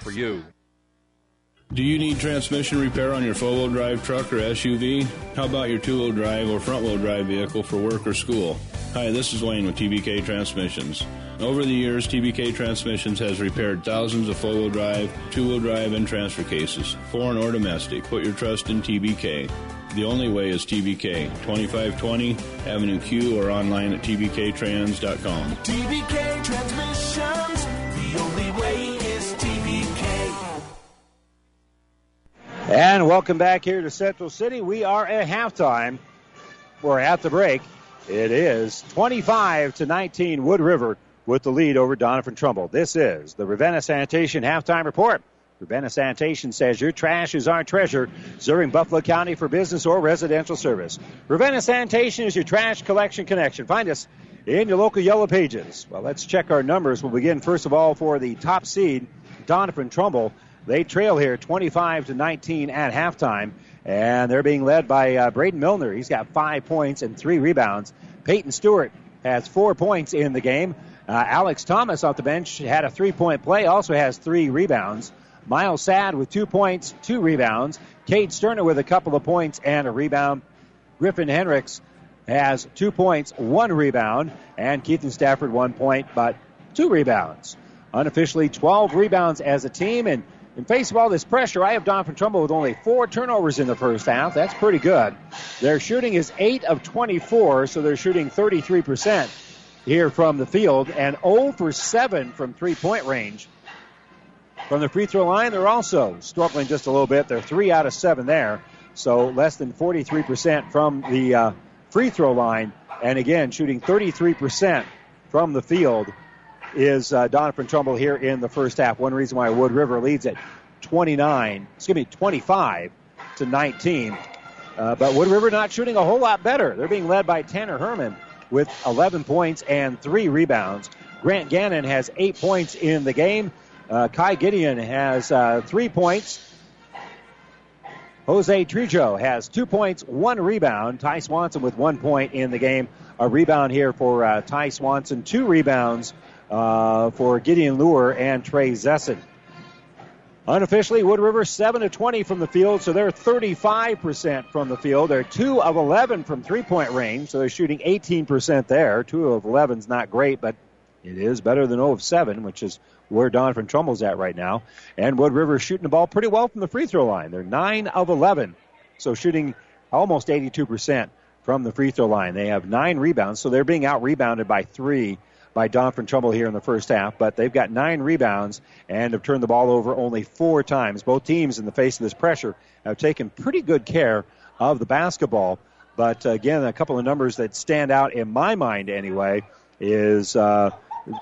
for you. Do you need transmission repair on your four wheel drive truck or SUV? How about your two wheel drive or front wheel drive vehicle for work or school? Hi, this is Wayne with TBK Transmissions. Over the years, TBK Transmissions has repaired thousands of four wheel drive, two wheel drive, and transfer cases, foreign or domestic. Put your trust in TBK. The only way is TBK, 2520 Avenue Q or online at tbktrans.com. TBK Transmissions And welcome back here to Central City. We are at halftime. We're at the break. It is 25 to 19 Wood River with the lead over Donovan Trumbull. This is the Ravenna Sanitation halftime report. Ravenna Sanitation says your trash is our treasure, serving Buffalo County for business or residential service. Ravenna Sanitation is your trash collection connection. Find us in your local yellow pages. Well, let's check our numbers. We'll begin first of all for the top seed, Donovan Trumbull. They trail here 25 to 19 at halftime, and they're being led by uh, Braden Milner. He's got five points and three rebounds. Peyton Stewart has four points in the game. Uh, Alex Thomas off the bench had a three point play, also has three rebounds. Miles Sad with two points, two rebounds. Cade Sterner with a couple of points and a rebound. Griffin Hendricks has two points, one rebound, and Keithan Stafford one point, but two rebounds. Unofficially, 12 rebounds as a team, and in face of all this pressure, I have Doniphan Trumbull with only four turnovers in the first half. That's pretty good. Their shooting is 8 of 24, so they're shooting 33% here from the field, and 0 for 7 from three point range. From the free throw line, they're also struggling just a little bit. They're 3 out of 7 there, so less than 43% from the uh, free throw line, and again, shooting 33% from the field is uh, Doniphan Trumbull here in the first half. One reason why Wood River leads at 29, excuse me, 25 to 19. Uh, but Wood River not shooting a whole lot better. They're being led by Tanner Herman with 11 points and three rebounds. Grant Gannon has eight points in the game. Uh, Kai Gideon has uh, three points. Jose Trejo has two points, one rebound. Ty Swanson with one point in the game. A rebound here for uh, Ty Swanson. Two rebounds uh, for Gideon Lure and Trey Zesson. Unofficially, Wood River 7 to 20 from the field, so they're 35% from the field. They're 2 of 11 from three point range, so they're shooting 18% there. 2 of 11 is not great, but it is better than 0 of 7, which is where Doniphan Trumbull's at right now. And Wood River shooting the ball pretty well from the free throw line. They're 9 of 11, so shooting almost 82% from the free throw line. They have nine rebounds, so they're being out rebounded by three by Doniphan Trumbull here in the first half, but they've got nine rebounds and have turned the ball over only four times. Both teams, in the face of this pressure, have taken pretty good care of the basketball. But uh, again, a couple of numbers that stand out in my mind anyway is uh,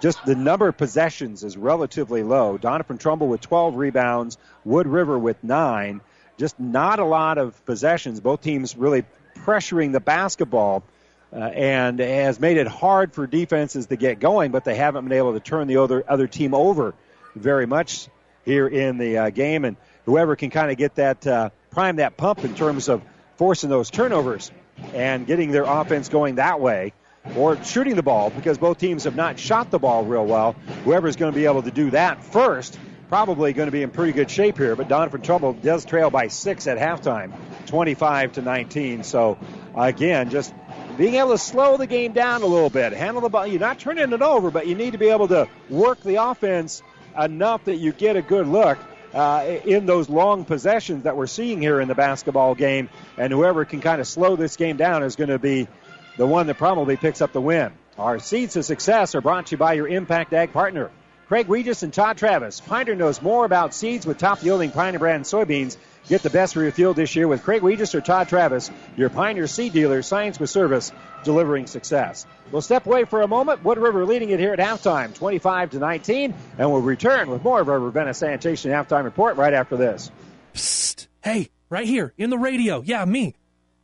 just the number of possessions is relatively low. Doniphan Trumbull with 12 rebounds, Wood River with nine. Just not a lot of possessions. Both teams really pressuring the basketball uh, and has made it hard for defenses to get going, but they haven't been able to turn the other other team over very much here in the uh, game. And whoever can kind of get that uh, prime that pump in terms of forcing those turnovers and getting their offense going that way, or shooting the ball because both teams have not shot the ball real well. Whoever's going to be able to do that first. Probably going to be in pretty good shape here, but Doniphan Trumbull does trail by six at halftime, 25 to 19. So, again, just being able to slow the game down a little bit, handle the ball. You're not turning it over, but you need to be able to work the offense enough that you get a good look uh, in those long possessions that we're seeing here in the basketball game. And whoever can kind of slow this game down is going to be the one that probably picks up the win. Our seeds to success are brought to you by your Impact Ag partner. Craig Regis and Todd Travis. Pioneer knows more about seeds with top yielding Pioneer brand soybeans Get the best for your field this year with Craig Regis or Todd Travis, your Pioneer seed dealer, science with service, delivering success. We'll step away for a moment. Wood River leading it here at halftime, 25 to 19, and we'll return with more of our Ravenna Sanitation halftime report right after this. Psst. Hey, right here in the radio. Yeah, me.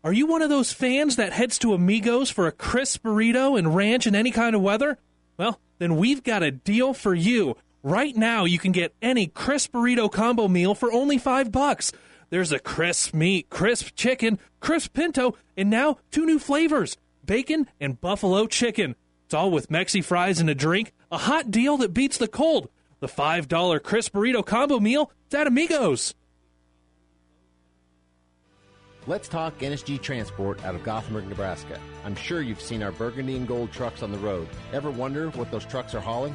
Are you one of those fans that heads to Amigos for a crisp burrito and ranch in any kind of weather? Well, then we've got a deal for you. Right now, you can get any crisp burrito combo meal for only five bucks. There's a crisp meat, crisp chicken, crisp pinto, and now two new flavors bacon and buffalo chicken. It's all with Mexi fries and a drink, a hot deal that beats the cold. The $5 crisp burrito combo meal, it's at Amigos. Let's talk NSG Transport out of Gothenburg, Nebraska. I'm sure you've seen our burgundy and gold trucks on the road. Ever wonder what those trucks are hauling?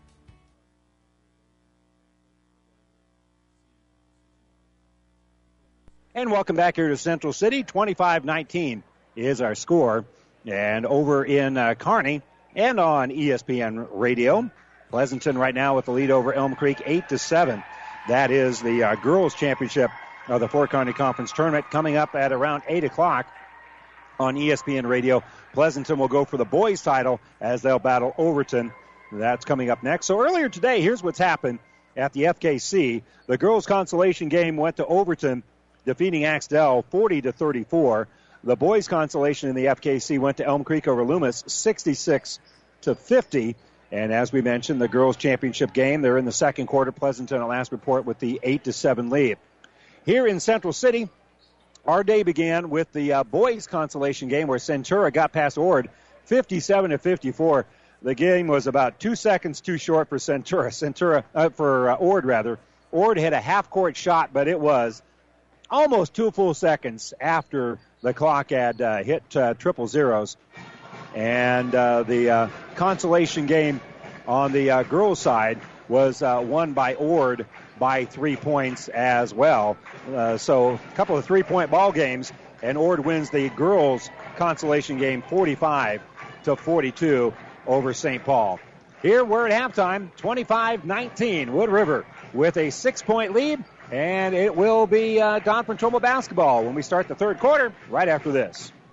And welcome back here to Central City. 25 19 is our score. And over in uh, and on ESPN Radio, Pleasanton right now with the lead over Elm Creek, 8 to 7. That is the uh, girls' championship of the Fort Kearney Conference tournament coming up at around 8 o'clock on ESPN Radio. Pleasanton will go for the boys' title as they'll battle Overton. That's coming up next. So earlier today, here's what's happened at the FKC. The girls' consolation game went to Overton, defeating Axtell 40 to 34. The boys' consolation in the FKC went to Elm Creek over Loomis 66 to 50. And as we mentioned, the girls' championship game, they're in the second quarter. Pleasanton at last report with the 8 to 7 lead. Here in Central City, our day began with the uh, boys' consolation game where Centura got past Ord 57 to 54. The game was about two seconds too short for Centura. Centura, uh, for uh, Ord rather. Ord hit a half court shot, but it was almost two full seconds after the clock had uh, hit uh, triple zeros. And uh, the uh, consolation game on the uh, girls' side was uh, won by Ord by three points as well. So a couple of three-point ball games, and Ord wins the girls' consolation game 45 to 42 over St. Paul. Here we're at halftime, 25-19. Wood River with a six-point lead, and it will be uh, Doniphan Trumbull basketball when we start the third quarter right after this.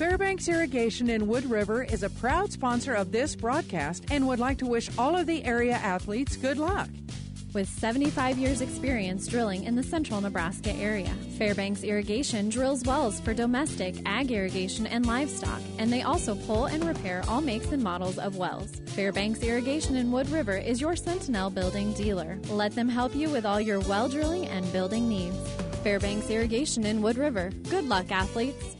Fairbanks Irrigation in Wood River is a proud sponsor of this broadcast and would like to wish all of the area athletes good luck. With 75 years' experience drilling in the central Nebraska area, Fairbanks Irrigation drills wells for domestic, ag irrigation, and livestock, and they also pull and repair all makes and models of wells. Fairbanks Irrigation in Wood River is your Sentinel building dealer. Let them help you with all your well drilling and building needs. Fairbanks Irrigation in Wood River. Good luck, athletes.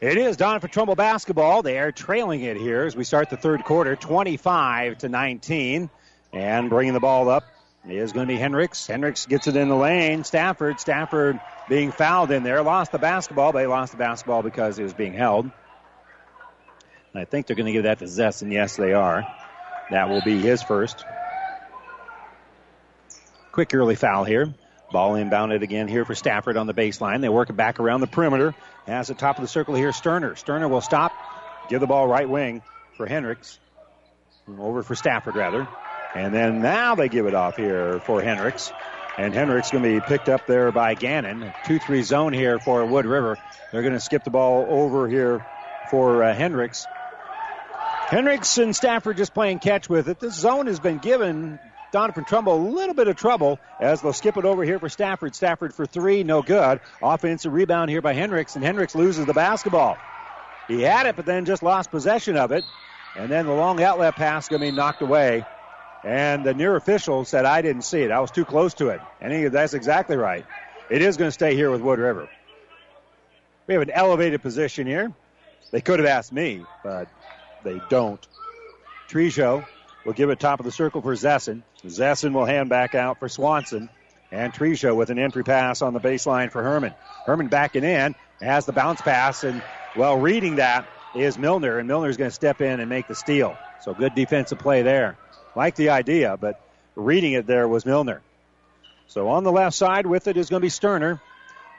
It is Doniphan Trumbull basketball. They are trailing it here as we start the third quarter, 25 to 19. And bringing the ball up is going to be Hendricks. Hendricks gets it in the lane. Stafford. Stafford being fouled in there. Lost the basketball. They lost the basketball because it was being held. And I think they're going to give that to Zess, and Yes, they are. That will be his first. Quick early foul here. Ball inbounded again here for Stafford on the baseline. They work it back around the perimeter. Has the top of the circle here, Sterner. Sterner will stop, give the ball right wing for Hendricks. Over for Stafford, rather. And then now they give it off here for Hendricks. And Hendricks going to be picked up there by Gannon. 2 3 zone here for Wood River. They're going to skip the ball over here for uh, Hendricks. Hendricks and Stafford just playing catch with it. This zone has been given Doniphan Trumbull a little bit of trouble as they'll skip it over here for Stafford. Stafford for three, no good. Offensive rebound here by Hendricks, and Hendricks loses the basketball. He had it, but then just lost possession of it. And then the long outlet pass going to be knocked away. And the near official said, I didn't see it. I was too close to it. And he, that's exactly right. It is going to stay here with Wood River. We have an elevated position here. They could have asked me, but they don't. Trejo will give it top of the circle for Zesson. Zesson will hand back out for Swanson. And Trejo with an entry pass on the baseline for Herman. Herman backing in, has the bounce pass, and well, reading that is Milner, and Milner's going to step in and make the steal. So good defensive play there. Like the idea, but reading it there was Milner. So on the left side with it is going to be Sterner.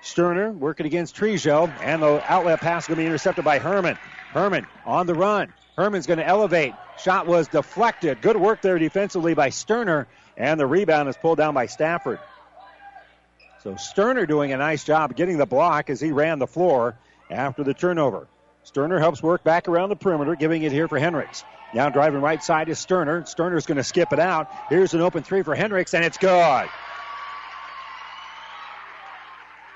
Sterner working against Trejo, and the outlet pass is going to be intercepted by Herman. Herman on the run. Herman's going to elevate. Shot was deflected. Good work there defensively by Sterner, and the rebound is pulled down by Stafford. So Sterner doing a nice job getting the block as he ran the floor after the turnover. Sterner helps work back around the perimeter, giving it here for Hendricks. Now driving right side is Sterner. Sterner's going to skip it out. Here's an open three for Hendricks, and it's good.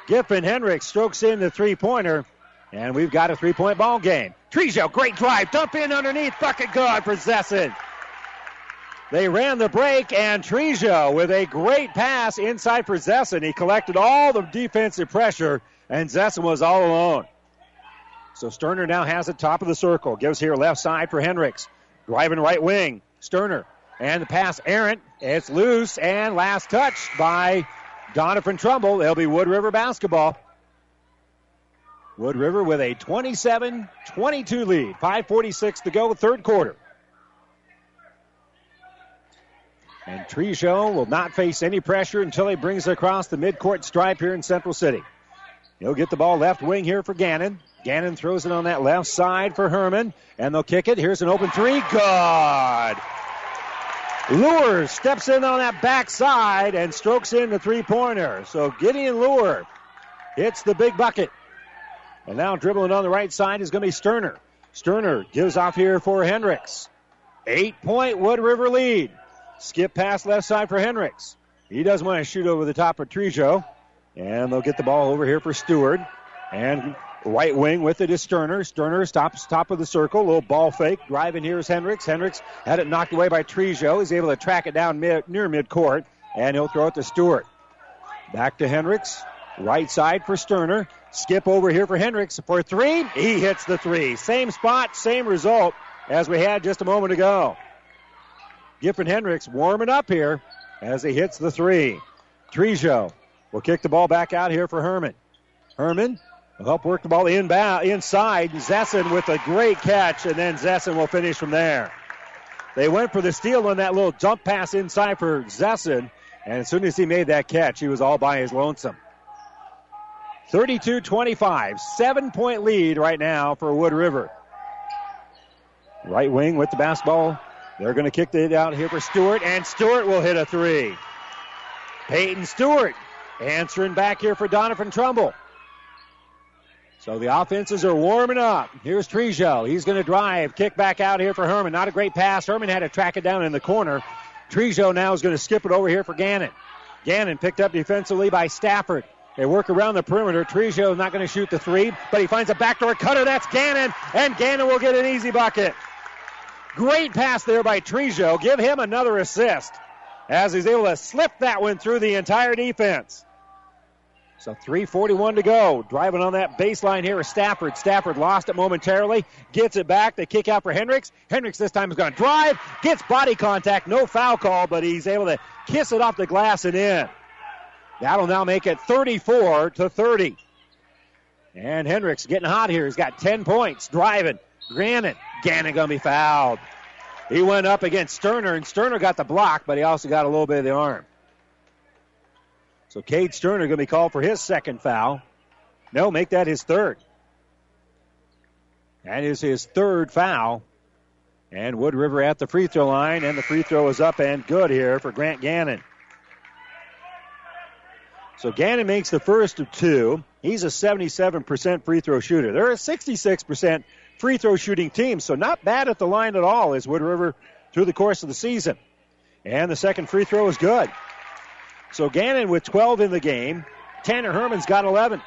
Griffin Hendricks strokes in the three pointer, and we've got a three point ball game. Trejo, great drive. Dump in underneath. Bucket for Zesson. They ran the break, and Trejo with a great pass inside for Zesson. He collected all the defensive pressure, and Zesson was all alone. So Sterner now has it top of the circle. Gives here left side for Hendricks. Driving right wing. Sterner. And the pass errant. It's loose and last touch by Doniphan Trumbull. It'll be Wood River basketball. Wood River with a 27 22 lead. 5.46 to go, third quarter. And Trejo will not face any pressure until he brings it across the midcourt stripe here in Central City. He'll get the ball left wing here for Gannon. Gannon throws it on that left side for Herman, and they'll kick it. Here's an open three. Good. Lure steps in on that backside and strokes in the three pointer. So Gideon Lure hits the big bucket. And now dribbling on the right side is going to be Sterner. Sterner gives off here for Hendricks. Eight point Wood River lead. Skip pass left side for Hendricks. He doesn't want to shoot over the top of Trejo. And they'll get the ball over here for Stewart. And right wing with it is Sterner. Sterner stops top of the circle. Little ball fake. Driving here is Hendricks. Hendricks had it knocked away by Trejo. He's able to track it down mid, near midcourt. And he'll throw it to Stewart. Back to Hendricks. Right side for Sterner. Skip over here for Hendricks for three. He hits the three. Same spot, same result as we had just a moment ago. Griffin Hendricks warming up here as he hits the three. Trejo will kick the ball back out here for Herman. Herman will help work the ball inbound, inside. Zesson with a great catch, and then Zesson will finish from there. They went for the steal on that little jump pass inside for Zesson, and as soon as he made that catch, he was all by his lonesome. 32 25, seven point lead right now for Wood River. Right wing with the basketball. They're going to kick it out here for Stewart, and Stewart will hit a three. Peyton Stewart answering back here for Doniphan Trumbull. So the offenses are warming up. Here's Trejo. He's going to drive, kick back out here for Herman. Not a great pass. Herman had to track it down in the corner. Trejo now is going to skip it over here for Gannon. Gannon picked up defensively by Stafford. They work around the perimeter. Trejo is not going to shoot the three, but he finds a backdoor cutter. That's Gannon, and Gannon will get an easy bucket. Great pass there by Trejo. Give him another assist as he's able to slip that one through the entire defense. So 341 to go. Driving on that baseline here is Stafford. Stafford lost it momentarily. Gets it back. They kick out for Hendricks. Hendricks this time is going to drive. Gets body contact. No foul call, but he's able to kiss it off the glass and in. That'll now make it 34 to 30. And Hendricks getting hot here. He's got 10 points. Driving. Gannon. Gannon going to be fouled. He went up against Sterner, and Sterner got the block, but he also got a little bit of the arm. So Cade Sterner going to be called for his second foul. No, make that his third. That is his third foul. And Wood River at the free throw line, and the free throw is up and good here for Grant Gannon. So Gannon makes the first of two. He's a 77% free throw shooter. They're a 66% free throw shooting team, so not bad at the line at all as Wood River through the course of the season. And the second free throw is good. So Gannon with 12 in the game. Tanner Herman's got 11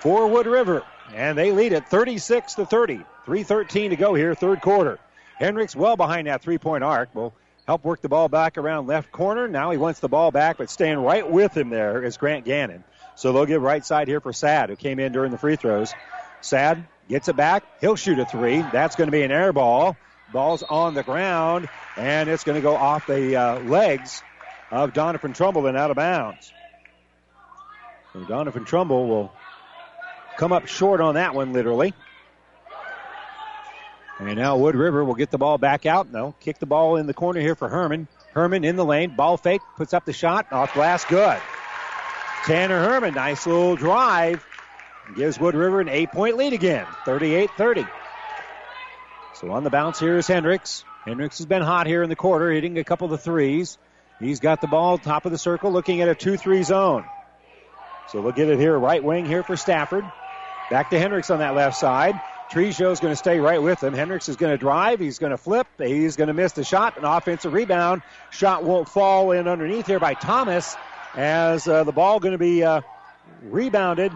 for Wood River, and they lead at 36 to 30. 3:13 to go here, third quarter. Hendricks well behind that three-point arc. Will help work the ball back around left corner. Now he wants the ball back, but staying right with him there is Grant Gannon. So they'll give right side here for Sad, who came in during the free throws. Sad gets it back. He'll shoot a three. That's going to be an air ball. Ball's on the ground, and it's going to go off the uh, legs of Doniphan Trumbull and out of bounds. So Doniphan Trumbull will come up short on that one, literally. And now Wood River will get the ball back out. No, kick the ball in the corner here for Herman. Herman in the lane, ball fake, puts up the shot, off glass, good. Tanner Herman, nice little drive. gives Wood River an eight point lead again, 38 30. So on the bounce here is Hendricks. Hendricks has been hot here in the quarter, hitting a couple of the threes. He's got the ball top of the circle, looking at a 2 3 zone. So we'll get it here, right wing here for Stafford. Back to Hendricks on that left side. Trejo's going to stay right with him. Hendricks is going to drive. He's going to flip. He's going to miss the shot. An offensive rebound. Shot won't fall in underneath here by Thomas as uh, the ball going to be uh, rebounded.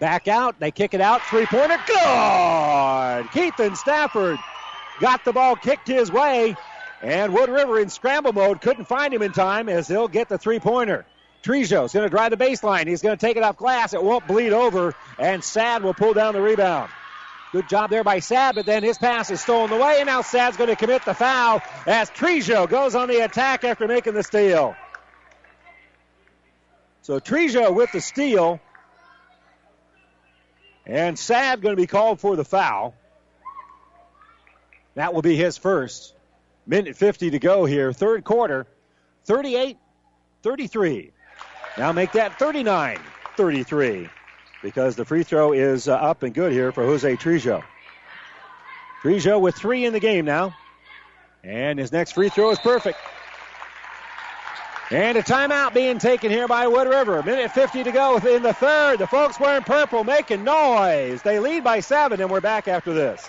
Back out. They kick it out. Three pointer. Good. Keithan Stafford got the ball kicked his way. And Wood River in scramble mode couldn't find him in time as he'll get the three pointer. Trejo's going to drive the baseline. He's going to take it off glass. It won't bleed over. And Sad will pull down the rebound. Good job there by Sad, but then his pass is stolen away, and now Sad's going to commit the foul as Trejo goes on the attack after making the steal. So Trejo with the steal, and Sad going to be called for the foul. That will be his first. Minute 50 to go here, third quarter, 38 33. Now make that 39 33 because the free throw is uh, up and good here for Jose Trejo. Trejo with three in the game now. And his next free throw is perfect. And a timeout being taken here by Wood River. A minute 50 to go in the third. The folks wearing purple making noise. They lead by seven, and we're back after this.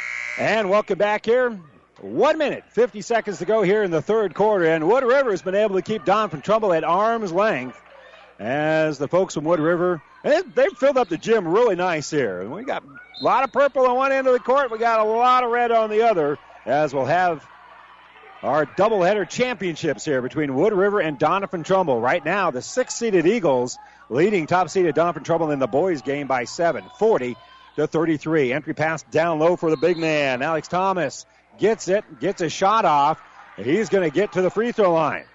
And welcome back here. One minute, 50 seconds to go here in the third quarter. And Wood River has been able to keep Doniphan Trumbull at arm's length as the folks from Wood River, and they've filled up the gym really nice here. And we got a lot of purple on one end of the court. We got a lot of red on the other as we'll have our doubleheader championships here between Wood River and Doniphan Trumbull. Right now, the six seeded Eagles leading top seeded Doniphan Trumbull in the boys game by seven, 40 to 33. Entry pass down low for the big man. Alex Thomas gets it, gets a shot off, he's going to get to the free throw line.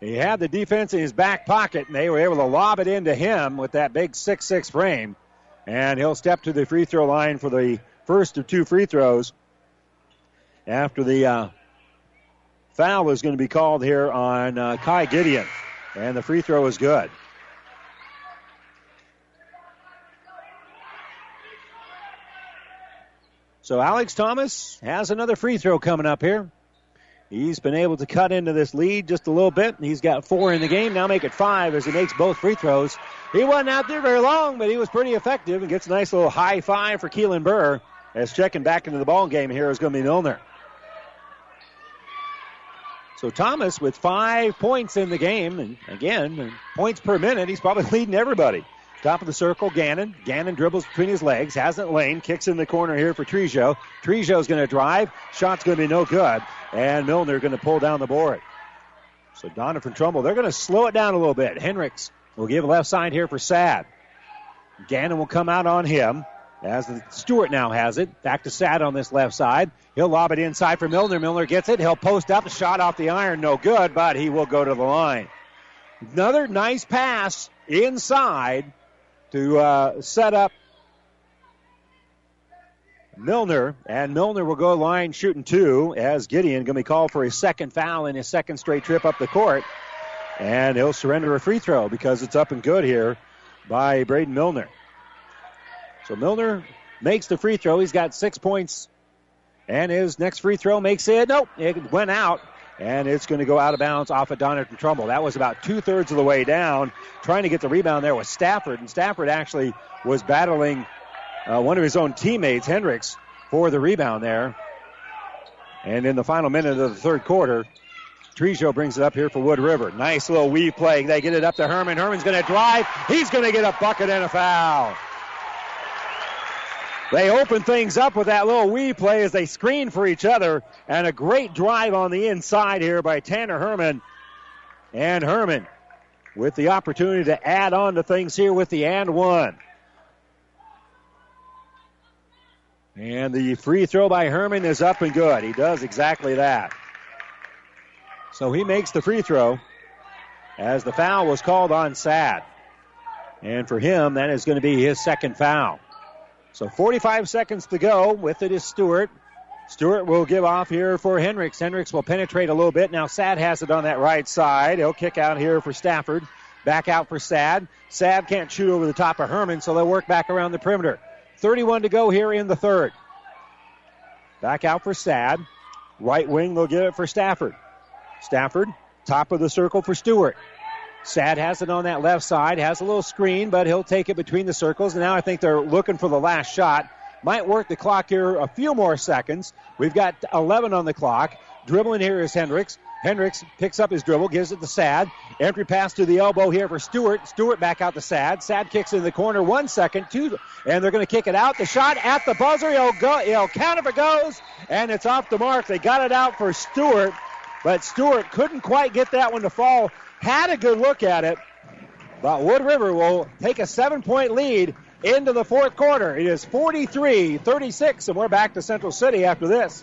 He had the defense in his back pocket, and they were able to lob it into him with that big 6-6 frame. And he'll step to the free throw line for the first of two free throws after the uh, foul is going to be called here on uh, Kai Gideon. And the free throw is good. So Alex Thomas has another free throw coming up here. He's been able to cut into this lead just a little bit. He's got four in the game. Now make it five as he makes both free throws. He wasn't out there very long, but he was pretty effective and gets a nice little high five for Keelan Burr as checking back into the ball game here is going to be Milner. So Thomas with five points in the game, and again, points per minute, he's probably leading everybody. Top of the circle, Gannon. Gannon dribbles between his legs, hasn't lane, kicks in the corner here for Trejo. Trejo's going to drive. Shot's going to be no good. And Milner going to pull down the board. So Doniphan Trumbull, they're going to slow it down a little bit. Hendricks will give left side here for Sad. Gannon will come out on him as Stewart now has it. Back to Sad on this left side. He'll lob it inside for Milner. Milner gets it. He'll post up. Shot off the iron. No good, but he will go to the line. Another nice pass inside to uh, set up Milner, and Milner will go line shooting two as Gideon going to be called for his second foul in his second straight trip up the court, and he'll surrender a free throw because it's up and good here by Braden Milner. So Milner makes the free throw. He's got six points, and his next free throw makes it. Nope, it went out and it's going to go out of bounds off of Doniphan Trumbull. That was about two thirds of the way down. Trying to get the rebound there was Stafford, and Stafford actually was battling uh, one of his own teammates, Hendricks, for the rebound there. And in the final minute of the third quarter, Trejo brings it up here for Wood River. Nice little weave play. They get it up to Herman. Herman's going to drive. He's going to get a bucket and a foul. They open things up with that little wee play as they screen for each other, and a great drive on the inside here by Tanner Herman. And Herman with the opportunity to add on to things here with the and one. And the free throw by Herman is up and good. He does exactly that. So he makes the free throw as the foul was called on Sad. And for him, that is going to be his second foul. So 45 seconds to go. With it is Stewart. Stewart will give off here for Hendricks. Hendricks will penetrate a little bit. Now Sad has it on that right side. He'll kick out here for Stafford. Back out for Sad. Sad can't shoot over the top of Herman, so they'll work back around the perimeter. 31 to go here in the third. Back out for Sad. Right wing, they'll give it for Stafford. Stafford, top of the circle for Stewart. Sad has it on that left side, has a little screen, but he'll take it between the circles. And now I think they're looking for the last shot. Might work the clock here a few more seconds. We've got 11 on the clock. Dribbling here is Hendricks. Hendricks picks up his dribble, gives it to Sad. Entry pass to the elbow here for Stewart. Stewart back out to Sad. Sad kicks in the corner. One second, two, and they're going to kick it out. The shot at the buzzer. He'll go. He'll count if it goes, and it's off the mark. They got it out for Stewart, but Stewart couldn't quite get that one to fall. Had a good look at it, but Wood River will take a seven-point lead into the fourth quarter. It is 43-36, and we're back to Central City after this.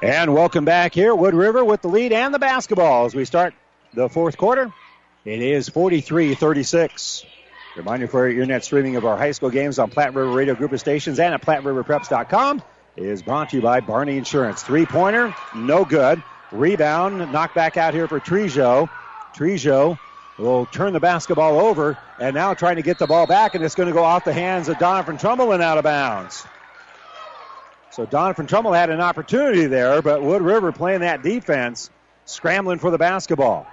And welcome back here, Wood River with the lead and the basketball as we start the fourth quarter. It is 43-36. Reminder for your internet streaming of our high school games on Platte River Radio Group of Stations and at PlatteRiverPreps.com is brought to you by Barney Insurance. Three-pointer, no good. Rebound, knocked back out here for Trejo. Trejo will turn the basketball over and now trying to get the ball back and it's going to go off the hands of Doniphan Trumbull and out of bounds. So Doniphan Trumbull had an opportunity there, but Wood River playing that defense, scrambling for the basketball.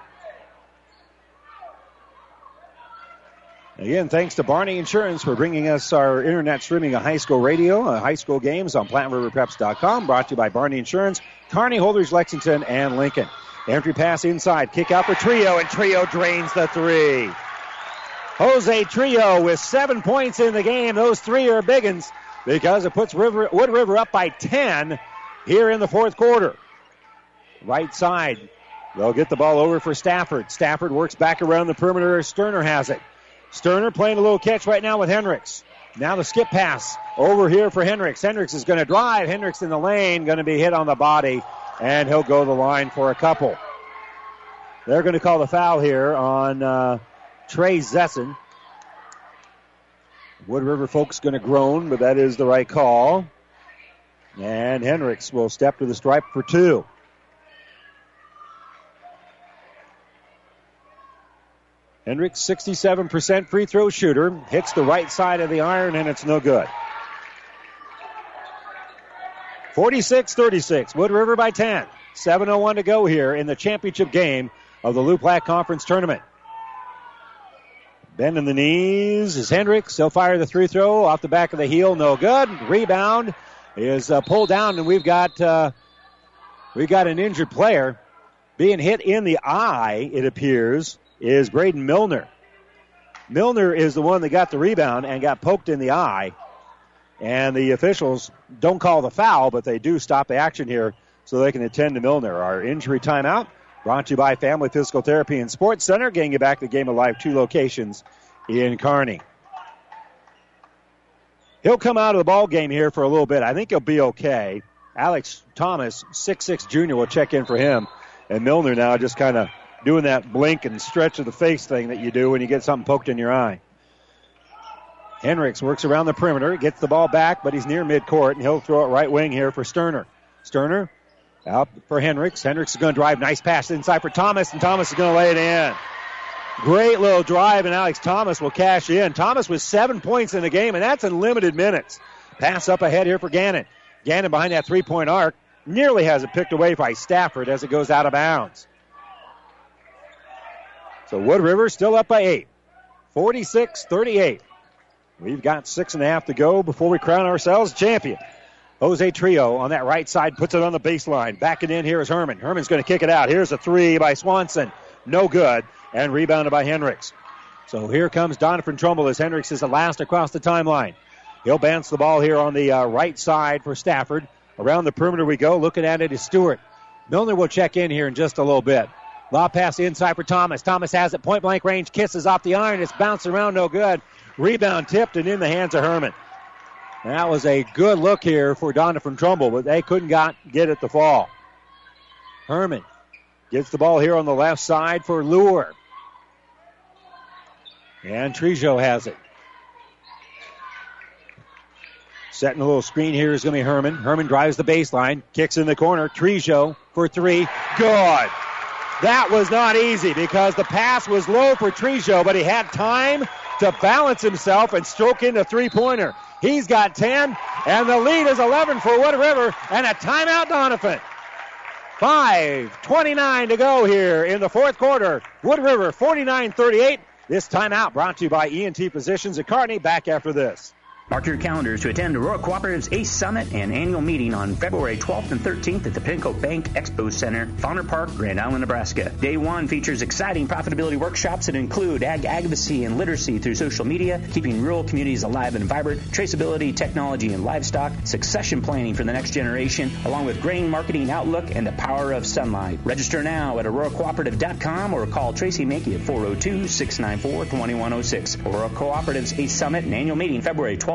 Again, thanks to Barney Insurance for bringing us our internet streaming of high school radio, uh, high school games on PlatteRiverPreps.com, brought to you by Barney Insurance, Kearney Holdrege, Lexington, and Lincoln. Entry pass inside, kick out for Trejo, and Trejo drains the three. Jose Trejo with seven points in the game. Those three are big ones because it puts River, Wood River up by 10 here in the fourth quarter. Right side. They'll get the ball over for Stafford. Stafford works back around the perimeter. Sterner has it. Sterner playing a little catch right now with Hendricks. Now the skip pass over here for Hendricks. Hendricks is going to drive. Hendricks in the lane, going to be hit on the body, and he'll go the line for a couple. They're going to call the foul here on uh, Trey Zesson. Wood River folks going to groan, but that is the right call. And Hendricks will step to the stripe for two. Hendricks, 67% free throw shooter, hits the right side of the iron, and it's no good. 46 36, Wood River by 10. 7.01 to go here in the championship game of the Loup Platte Conference Tournament. Bending the knees is Hendricks. He'll fire the three throw off the back of the heel. No good. Rebound is uh, pulled down, and we've got uh, we've got an injured player being hit in the eye. It appears is Braden Milner. Milner is the one that got the rebound and got poked in the eye. And the officials don't call the foul, but they do stop the action here so they can attend to Milner. Our injury timeout brought to you by Family Physical Therapy and Sports Center, getting you back to Game of Life, two locations in Kearney. He'll come out of the ball game here for a little bit. I think he'll be okay. Alex Thomas, six-six junior, will check in for him. And Milner now just kind of doing that blink and stretch of the face thing that you do when you get something poked in your eye. Hendricks works around the perimeter, gets the ball back, but he's near midcourt, and he'll throw it right wing here for Sterner. Sterner out for Hendricks. Hendricks is going to drive. Nice pass inside for Thomas, and Thomas is going to lay it in. Great little drive, and Alex Thomas will cash in. Thomas with seven points in the game, and that's in limited minutes. Pass up ahead here for Gannon. Gannon behind that three point arc nearly has it picked away by Stafford as it goes out of bounds. So Wood River still up by eight. 46 38. We've got six and a half to go before we crown ourselves champion. Jose Trejo on that right side puts it on the baseline. Backing in here is Herman. Herman's going to kick it out. Here's a three by Swanson. No good. And rebounded by Hendricks. So here comes Doniphan Trumbull as Hendricks is the last across the timeline. He'll bounce the ball here on the uh, right side for Stafford. Around the perimeter we go. Looking at it is Stewart. Milner will check in here in just a little bit. Law pass inside for Thomas. Thomas has it point blank range. Kisses off the iron. It's bouncing around no good. Rebound tipped and in the hands of Herman. That was a good look here for Doniphan Trumbull, but they couldn't got, get it to fall. Herman gets the ball here on the left side for Lure. And Trejo has it. Setting a little screen here is going to be Herman. Herman drives the baseline, kicks in the corner. Trejo for three. Good. That was not easy because the pass was low for Trejo, but he had time to balance himself and stroke in the three pointer. He's got 10, and the lead is 11 for Wood River, and a timeout, Doniphan. 5.29 to go here in the fourth quarter. Wood River 49 38. This timeout brought to you by ENT Physicians at Kearney. Back after this. Mark your calendars to attend Aurora Cooperative's ACE Summit and annual meeting on February 12th and 13th at the Pinnacle Bank Expo Center, Fonner Park, Grand Island, Nebraska. Day one features exciting profitability workshops that include ag advocacy and literacy through social media, keeping rural communities alive and vibrant, traceability, technology and livestock, succession planning for the next generation, along with grain marketing outlook and the power of sunlight. Register now at auroracooperative.com or call Tracy Mankey at 402-694-2106. Aurora Cooperative's ACE Summit and annual meeting February 12th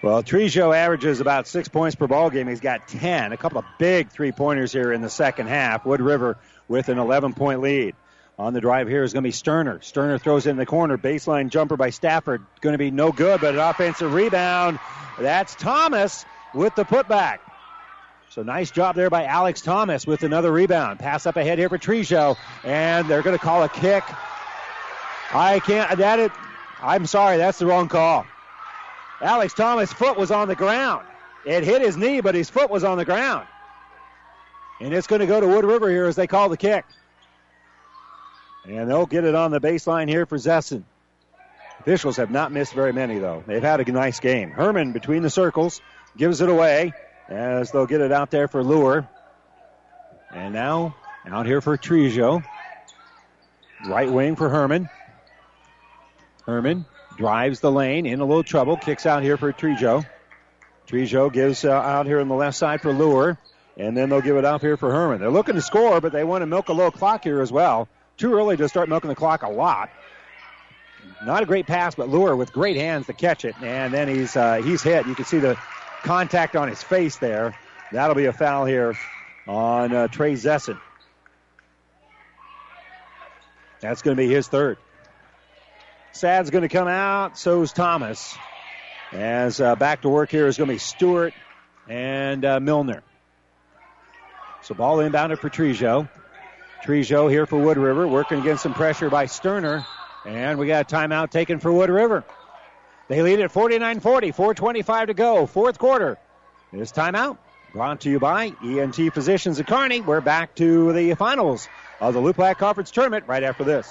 Well, Trejo averages about six points per ball game. He's got 10. A couple of big three pointers here in the second half. Wood River with an 11 point lead. On the drive here is going to be Sterner. Sterner throws in the corner. Baseline jumper by Stafford. Going to be no good, but an offensive rebound. That's Thomas with the putback. So nice job there by Alex Thomas with another rebound. Pass up ahead here for Trejo, and they're going to call a kick. I can't. That it. I'm sorry. That's the wrong call. Alex Thomas' foot was on the ground. It hit his knee, but his foot was on the ground. And it's going to go to Wood River here as they call the kick. And they'll get it on the baseline here for Zesson. Officials have not missed very many, though. They've had a nice game. Herman between the circles gives it away as they'll get it out there for Lure. And now out here for Trejo. Right wing for Herman. Herman drives the lane in a little trouble, kicks out here for Trejo. Trejo gives uh, out here on the left side for Lure, and then they'll give it out here for Herman. They're looking to score, but they want to milk a little clock here as well. Too early to start milking the clock a lot. Not a great pass, but Lure with great hands to catch it, and then he's uh, he's hit. You can see the contact on his face there. That'll be a foul here on uh, Trey Zesson. That's going to be his third. Sad's going to come out. So's Thomas. As uh, back to work here is going to be Stewart and uh, Milner. So ball inbounded for Trejo. Trejo here for Wood River, working against some pressure by Sterner. And we got a timeout taken for Wood River. They lead at 49 40, 4.25 to go, fourth quarter. This timeout brought to you by ENT Physicians at Kearney. We're back to the finals of the Loup Conference Tournament right after this.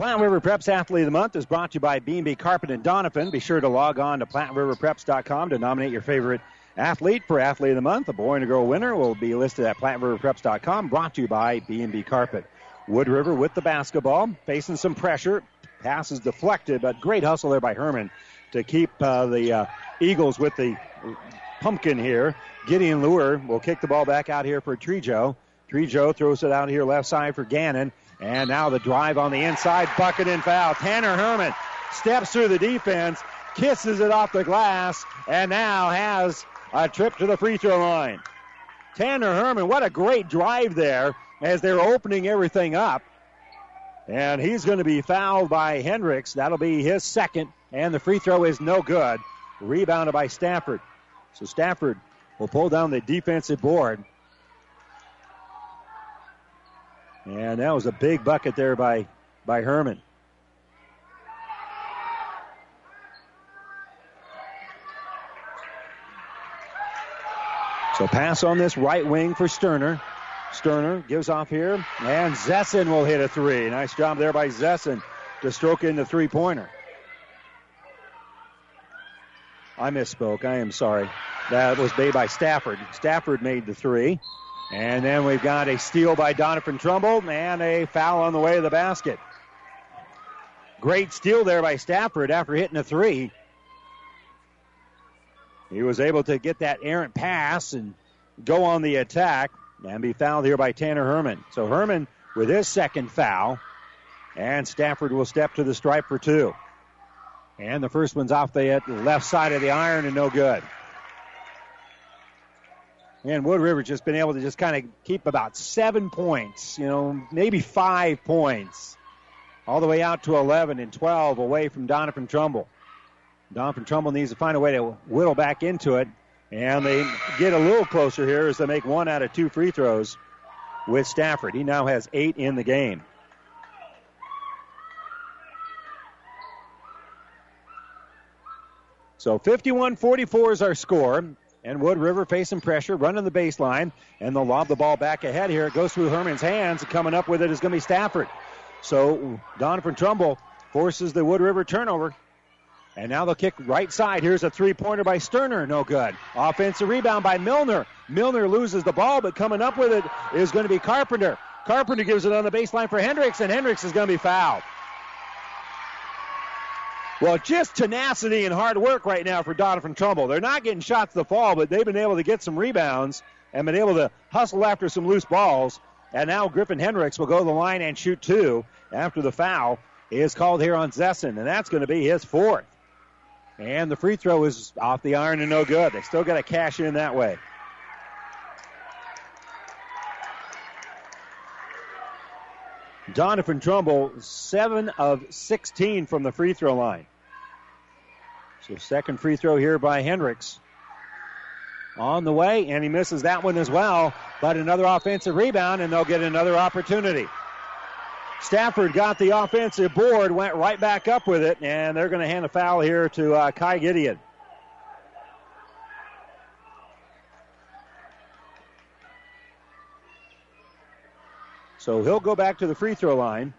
Platte River Preps Athlete of the Month is brought to you by B&B Carpet and Doniphan. Be sure to log on to PlatteRiverPreps.com to nominate your favorite athlete for Athlete of the Month. A boy and a girl winner will be listed at PlatteRiverPreps.com. Brought to you by B&B Carpet. Wood River with the basketball, facing some pressure. Pass is deflected, but great hustle there by Herman to keep uh, the uh, Eagles with the pumpkin here. Gideon Lure will kick the ball back out here for Trejo. Trejo throws it out here left side for Gannon. And now the drive on the inside, bucket and foul. Tanner Herman steps through the defense, kisses it off the glass, and now has a trip to the free throw line. Tanner Herman, what a great drive there as they're opening everything up. And he's going to be fouled by Hendricks. That'll be his second, and the free throw is no good. Rebounded by Stafford. So Stafford will pull down the defensive board. And that was a big bucket there by, by Herman. So pass on this right wing for Sterner. Sterner gives off here, and Zessin will hit a three. Nice job there by Zessin to stroke in the three pointer. I misspoke. I am sorry. That was made by Stafford. Stafford made the three. And then we've got a steal by Doniphan Trumbull and a foul on the way to the basket. Great steal there by Stafford after hitting a three. He was able to get that errant pass and go on the attack and be fouled here by Tanner Herman. So Herman with his second foul, and Stafford will step to the stripe for two. And the first one's off the left side of the iron and no good. And Wood River just been able to just kind of keep about seven points, you know, maybe five points, all the way out to 11 and 12 away from Doniphan Trumbull. Doniphan Trumbull needs to find a way to whittle back into it, and they get a little closer here as they make one out of two free throws with Stafford. He now has eight in the game. So 51 44 is our score. And Wood River facing pressure, running the baseline, and they'll lob the ball back ahead here. It goes through Herman's hands. And coming up with it is going to be Stafford. So Doniphan Trumbull forces the Wood River turnover. And now they'll kick right side. Here's a three pointer by Sterner. No good. Offensive rebound by Milner. Milner loses the ball, but coming up with it is going to be Carpenter. Carpenter gives it on the baseline for Hendricks, and Hendricks is going to be fouled. Well, just tenacity and hard work right now for Doniphan Trumbull. They're not getting shots to fall, but they've been able to get some rebounds and been able to hustle after some loose balls. And now Griffin Hendricks will go to the line and shoot two after the foul is called here on Zessin, and that's going to be his fourth. And the free throw is off the iron and no good. They still got to cash in that way. Doniphan Trumbull, 7 of 16 from the free throw line. So, second free throw here by Hendricks. On the way, and he misses that one as well. But another offensive rebound, and they'll get another opportunity. Stafford got the offensive board, went right back up with it, and they're going to hand a foul here to uh, Kai Gideon. So he'll go back to the free throw line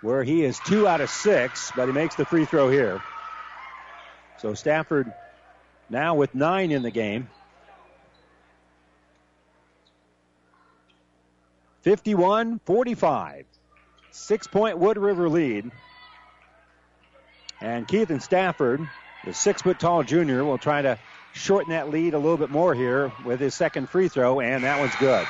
where he is two out of six, but he makes the free throw here. So Stafford now with nine in the game. 51 45. Six point Wood River lead. And Keithan Stafford, the six foot tall junior, will try to shorten that lead a little bit more here with his second free throw, and that one's good.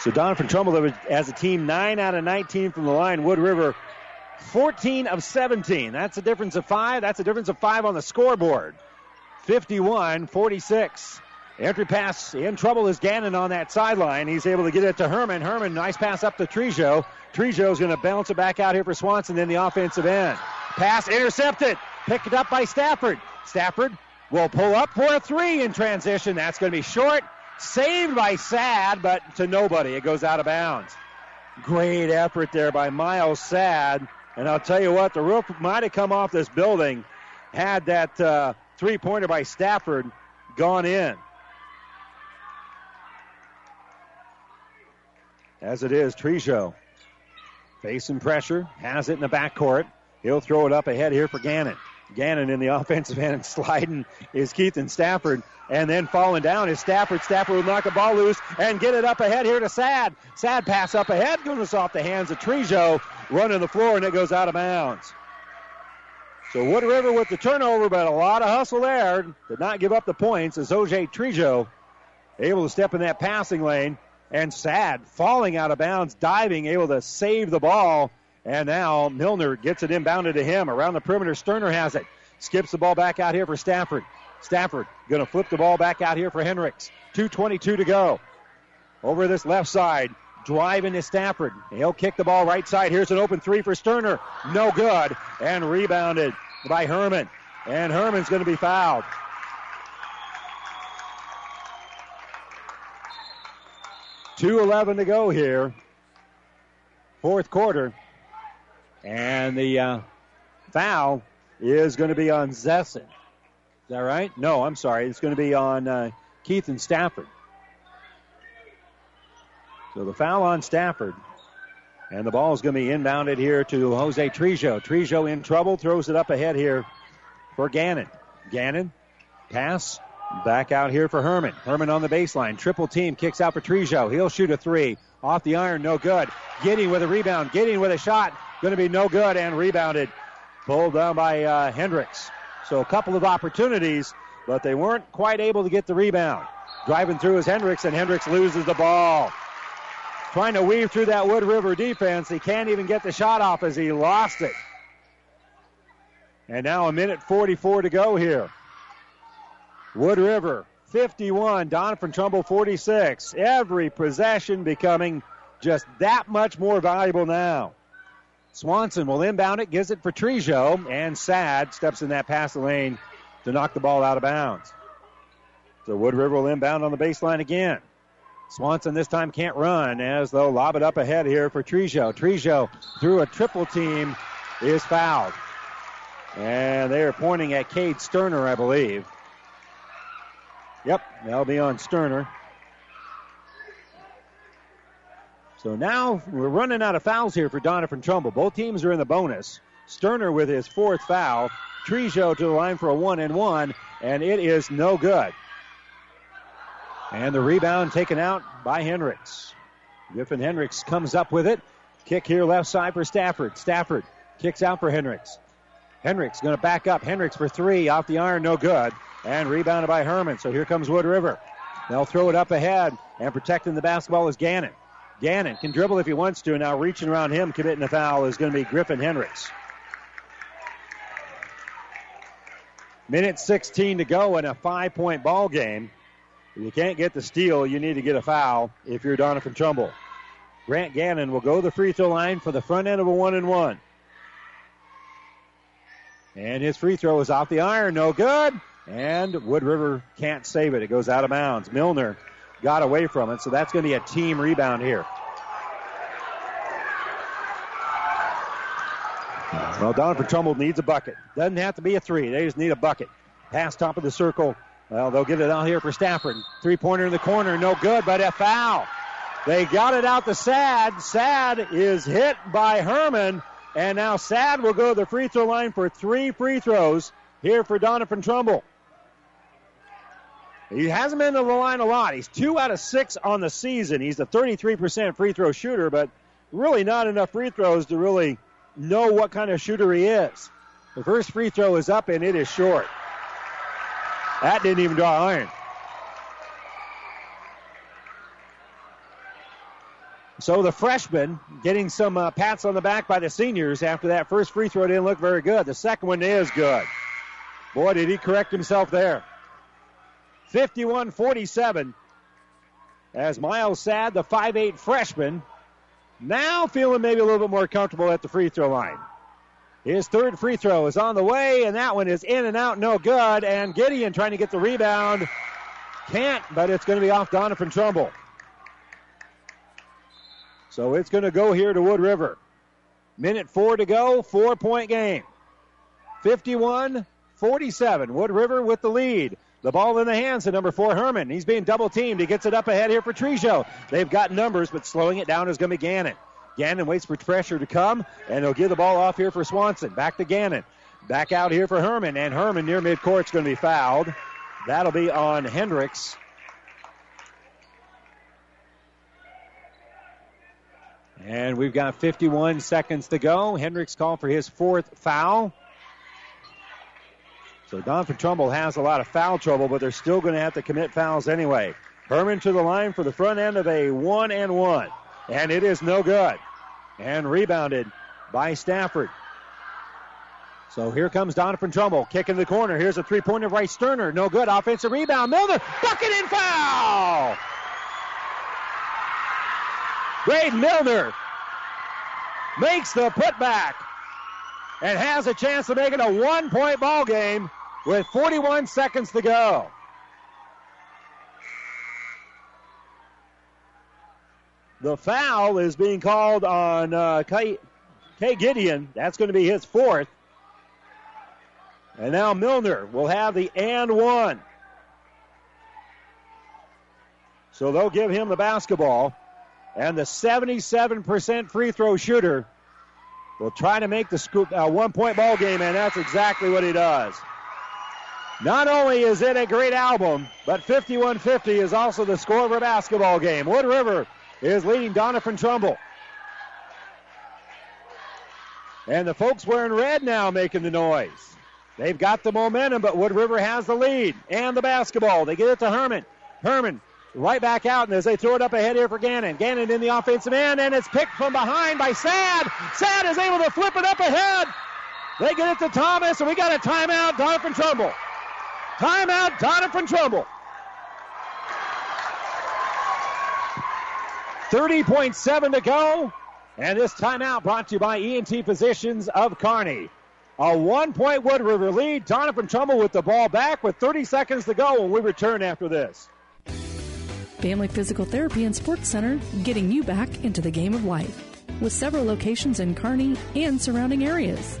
So Doniphan Trumbull as a team 9 out of 19 from the line. Wood River 14 of 17. That's a difference of five. That's a difference of five on the scoreboard. 51 46. Entry pass in trouble is Gannon on that sideline. He's able to get it to Herman. Herman, nice pass up to Trejo. Trejo's going to bounce it back out here for Swanson in the offensive end. Pass intercepted. Picked up by Stafford. Stafford will pull up for a three in transition. That's going to be short. Saved by Sad, but to nobody. It goes out of bounds. Great effort there by Miles Sad. And I'll tell you what, the roof might have come off this building had that uh, three pointer by Stafford gone in. As it is, Trejo facing pressure, has it in the backcourt. He'll throw it up ahead here for Gannon. Gannon in the offensive end and sliding is Keithan Stafford. And then falling down is Stafford. Stafford will knock the ball loose and get it up ahead here to Sad. Sad pass up ahead, goes off the hands of Trejo, running the floor, and it goes out of bounds. So Wood River with the turnover, but a lot of hustle there. Did not give up the points as OJ Trejo able to step in that passing lane. And Sad falling out of bounds, diving, able to save the ball. And now Milner gets it inbounded to him. Around the perimeter, Sterner has it. Skips the ball back out here for Stafford. Stafford going to flip the ball back out here for Hendricks. 2.22 to go. Over this left side, driving to Stafford. He'll kick the ball right side. Here's an open three for Sterner. No good. And rebounded by Herman. And Herman's going to be fouled. Two eleven to go here. Fourth quarter. And the uh, foul is going to be on Zesson. Is that right? No, I'm sorry. It's going to be on uh, Keithan Stafford. So the foul on Stafford. And the ball is going to be inbounded here to Jose Trejo. Trejo in trouble, throws it up ahead here for Gannon. Gannon, pass, back out here for Herman. Herman on the baseline. Triple team kicks out Trejo. He'll shoot a three. Off the iron, no good. Getting with a rebound, getting with a shot, going to be no good and rebounded. Pulled down by uh, Hendricks. So a couple of opportunities, but they weren't quite able to get the rebound. Driving through is Hendricks, and Hendricks loses the ball. Trying to weave through that Wood River defense. He can't even get the shot off as he lost it. And now a minute 44 to go here. Wood River 51, Doniphan Trumbull 46. Every possession becoming just that much more valuable now. Swanson will inbound it, gives it for Trejo, and Sad steps in that pass lane to knock the ball out of bounds. So Wood River will inbound on the baseline again. Swanson this time can't run as they'll lob it up ahead here for Trejo. Trejo through a triple team is fouled. And they are pointing at Cade Sterner, I believe. Yep, that'll be on Sterner. So now we're running out of fouls here for Doniphan Trumbull. Both teams are in the bonus. Sterner with his fourth foul. Trejo to the line for a one and one, and it is no good. And the rebound taken out by Hendricks. Griffin Hendricks comes up with it. Kick here left side for Stafford. Stafford kicks out for Hendricks. Hendricks going to back up. Hendricks for three off the iron, no good. And rebounded by Herman. So here comes Wood River. They'll throw it up ahead. And protecting the basketball is Gannon. Gannon can dribble if he wants to. Now reaching around him, committing a foul is going to be Griffin Hendricks. Minute 16 to go in a five point ball game. If you can't get the steal, you need to get a foul if you're Doniphan Trumbull. Grant Gannon will go to the free throw line for the front end of a one and one. And his free throw is off the iron, no good. And Wood River can't save it. It goes out of bounds. Milner got away from it, so that's going to be a team rebound here. Well, Doniphan Trumbull needs a bucket. Doesn't have to be a three. They just need a bucket. Pass top of the circle. Well, they'll get it out here for Stafford. Three pointer in the corner, no good, but a foul. They got it out to Sad. Sad is hit by Herman, and now Sad will go to the free throw line for three free throws here for Doniphan Trumbull. He hasn't been to the line a lot. He's two out of six on the season. He's a 33% free throw shooter, but really not enough free throws to really know what kind of shooter he is. The first free throw is up and it is short. That didn't even draw iron. So the freshman getting some uh, pats on the back by the seniors after that first free throw didn't look very good. The second one is good. Boy, did he correct himself there. 51 47. As Miles Sad, the 5'8 freshman, now feeling maybe a little bit more comfortable at the free throw line. His third free throw is on the way, and that one is in and out, no good. And Gideon trying to get the rebound. Can't, but it's going to be off Doniphan Trumbull. So it's going to go here to Wood River. Minute four to go, four point game. 51 47. Wood River with the lead. The ball in the hands of number four, Herman. He's being double teamed. He gets it up ahead here for Trejo. They've got numbers, but slowing it down is going to be Gannon. Gannon waits for pressure to come, and he'll give the ball off here for Swanson. Back to Gannon. Back out here for Herman, and Herman near midcourt is going to be fouled. That'll be on Hendricks. And we've got 51 seconds to go. Hendricks called for his fourth foul. So Doniphan Trumbull has a lot of foul trouble, but they're still going to have to commit fouls anyway. Herman to the line for the front end of a one and one. And it is no good. And rebounded by Stafford. So here comes Doniphan Trumbull, kicking the corner. Here's a three pointer right Sterner. No good. Offensive rebound. Milner, bucket and foul! Wade Milner makes the putback and has a chance to make it a one point ball game with 41 seconds to go. The foul is being called on uh, Kay, Kay Gideon. That's going to be his fourth. And now Milner will have the and one. So they'll give him the basketball. And the 77% free throw shooter will try to make the scoop, uh, one point ball game, and that's exactly what he does. Not only is it a great album, but 51-50 is also the score of a basketball game. Wood River is leading Doniphan Trumbull. And the folks wearing red now making the noise. They've got the momentum, but Wood River has the lead and the basketball. They get it to Herman. Herman right back out, and as they throw it up ahead here for Gannon. Gannon in the offensive end, and it's picked from behind by Sad. Sad is able to flip it up ahead. They get it to Thomas, and we got a timeout. Doniphan Trumbull. Timeout, Doniphan Trumbull. 30.7 to go. And this timeout brought to you by ENT Physicians of Kearney. A one point Wood River lead. Doniphan Trumbull with the ball back with 30 seconds to go when we return after this. Family Physical Therapy and Sports Center getting you back into the game of life with several locations in Kearney and surrounding areas.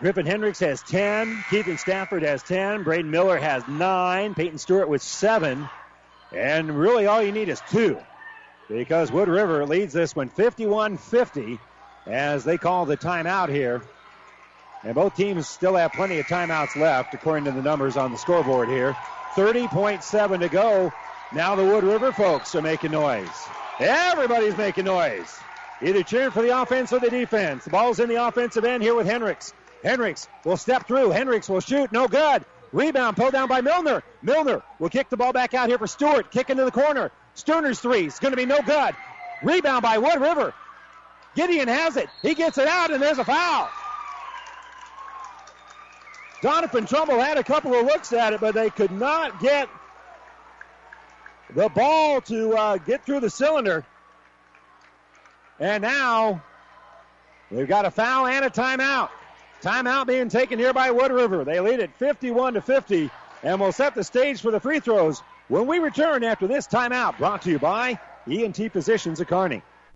Griffin Hendricks has 10. Keithan Stafford has 10. Braden Milner has 9. Peyton Stewart with 7. And really all you need is 2 because Wood River leads this one 51 50 as they call the timeout here. And both teams still have plenty of timeouts left, according to the numbers on the scoreboard here. 30.7 to go. Now the Wood River folks are making noise. Everybody's making noise. Either cheering for the offense or the defense. The ball's in the offensive end here with Hendricks. Hendricks will step through. Hendricks will shoot. No good. Rebound pulled down by Milner. Milner will kick the ball back out here for Stewart. Kick into the corner. Sterner's three is going to be no good. Rebound by Wood River. Gideon has it. He gets it out, and there's a foul. Doniphan Trumbull had a couple of looks at it, but they could not get the ball to uh, get through the cylinder. And now we've got a foul and a timeout. Timeout being taken here by Wood River. They lead it 51 to 50 and will set the stage for the free throws when we return after this timeout. Brought to you by ENT Physicians of Kearney.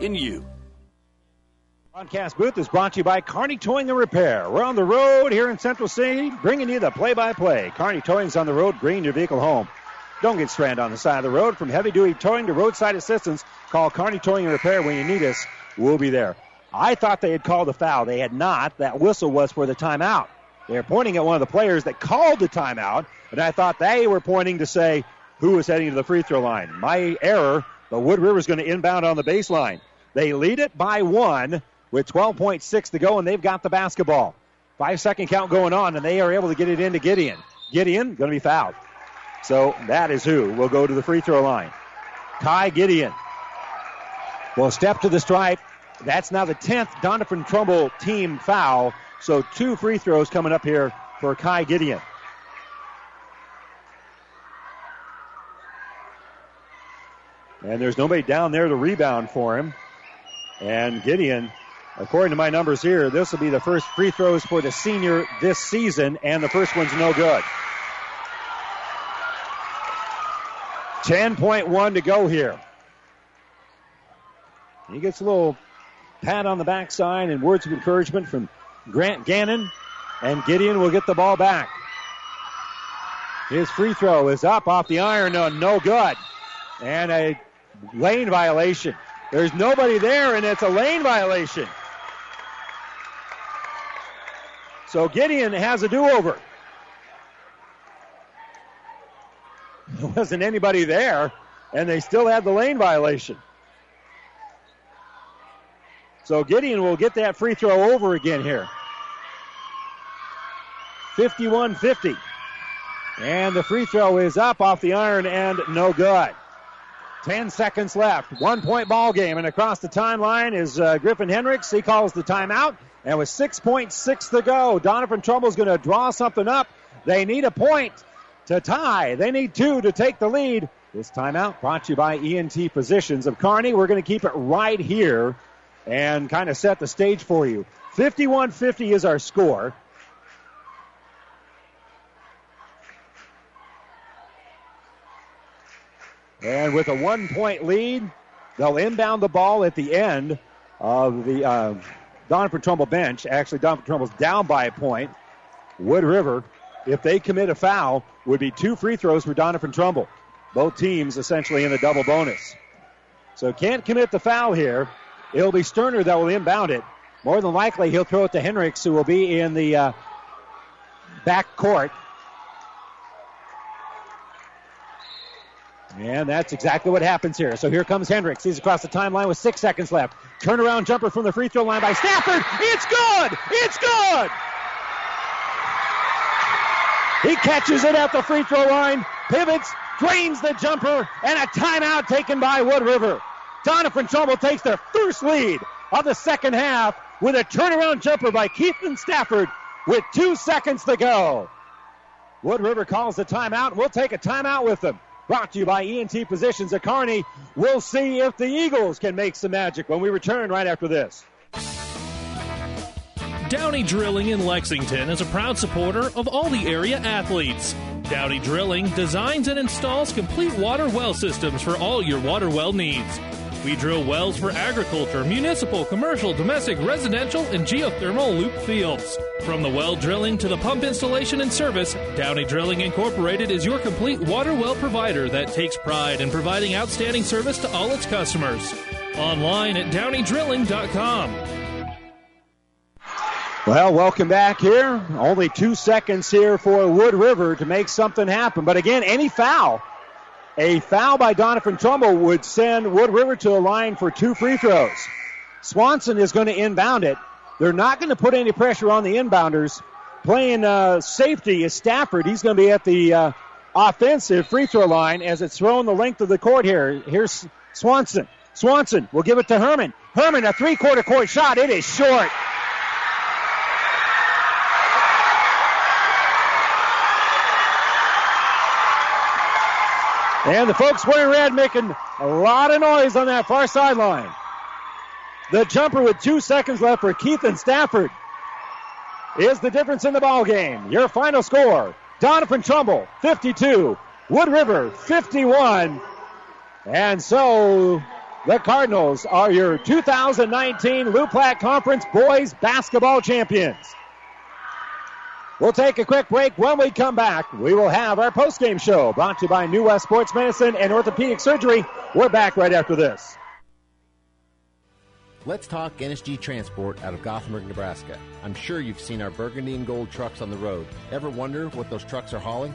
in you. Broadcast booth is brought to you by Kearney Towing and Repair. We're on the road here in Central City, bringing you the play-by-play. Kearney Towing's on the road, bringing your vehicle home. Don't get stranded on the side of the road. From heavy-duty towing to roadside assistance, call Kearney Towing and Repair when you need us. We'll be there. I thought they had called a foul. They had not. That whistle was for the timeout. They're pointing at one of the players that called the timeout, and I thought they were pointing to say who was heading to the free throw line. My error, but Wood River's going to inbound on the baseline. They lead it by one with 12.6 to go, and they've got the basketball. Five second count going on, and they are able to get it into Gideon. Gideon going to be fouled. So that is who will go to the free throw line. Kai Gideon will step to the stripe. That's now the 10th Doniphan Trumbull team foul. So two free throws coming up here for Kai Gideon. And there's nobody down there to rebound for him. And Gideon, according to my numbers here, this will be the first free throws for the senior this season, and the first one's no good. 10.1 to go here. He gets a little pat on the backside and words of encouragement from Grant Gannon, and Gideon will get the ball back. His free throw is up off the iron, no, no good. And a lane violation. There's nobody there, and it's a lane violation. So Gideon has a do over. There wasn't anybody there, and they still had the lane violation. So Gideon will get that free throw over again here. 51 50. And the free throw is up off the iron and no good. 10 seconds left. One point ball game. And across the timeline is uh, Griffin Hendricks. He calls the timeout. And with 6.6 to go, Doniphan Trumbull's going to draw something up. They need a point to tie. They need two to take the lead. This timeout brought to you by ENT Physicians of Kearney. We're going to keep it right here and kind of set the stage for you. 51 50 is our score. And with a one point lead, they'll inbound the ball at the end of the uh, Trumbull bench. Actually, Doniphan Trumbull's down by a point. Wood River, if they commit a foul, would be two free throws for Doniphan Trumbull. Both teams essentially in the double bonus. So can't commit the foul here. It'll be Sterner that will inbound it. More than likely, he'll throw it to Hendricks, who will be in the uh, back court. And that's exactly what happens here. So here comes Hendricks. He's across the timeline with six seconds left. Turnaround jumper from the free throw line by Stafford. It's good! It's good! He catches it at the free throw line, pivots, drains the jumper, and a timeout taken by Wood River. Doniphan Trumbull takes their first lead of the second half with a turnaround jumper by Keithan Stafford with two seconds to go. Wood River calls the timeout. We'll take a timeout with them. Brought to you by ENT Physicians at Kearney. We'll see if the Eagles can make some magic when we return right after this. Downey Drilling in Lexington is a proud supporter of all the area athletes. Downey Drilling designs and installs complete water well systems for all your water well needs. We drill wells for agriculture, municipal, commercial, domestic, residential, and geothermal loop fields. From the well drilling to the pump installation and service, Downey Drilling Incorporated is your complete water well provider that takes pride in providing outstanding service to all its customers. Online at downeydrilling.com. Well, welcome back here. Only two seconds here for Wood River to make something happen. But again, any foul, a foul by Doniphan Trumbull would send Wood River to a line for two free throws. Swanson is going to inbound it. They're not going to put any pressure on the inbounders. Playing uh, safety is Stafford. He's going to be at the uh, offensive free throw line as it's thrown the length of the court here. Here's Swanson. Swanson will give it to Herman. Herman, a three quarter court shot. It is short. And the folks wearing red making a lot of noise on that far sideline. The jumper with two seconds left for Keithan Stafford is the difference in the ball game. Your final score: Doniphan Trumbull 52, Wood River 51, and so the Cardinals are your 2019 Loup Platte Conference Boys Basketball Champions. We'll take a quick break. When we come back, we will have our post-game show brought to you by New West Sports Medicine and Orthopedic Surgery. We're back right after this. Let's talk NSG Transport out of Gothenburg, Nebraska. I'm sure you've seen our burgundy and gold trucks on the road. Ever wonder what those trucks are hauling?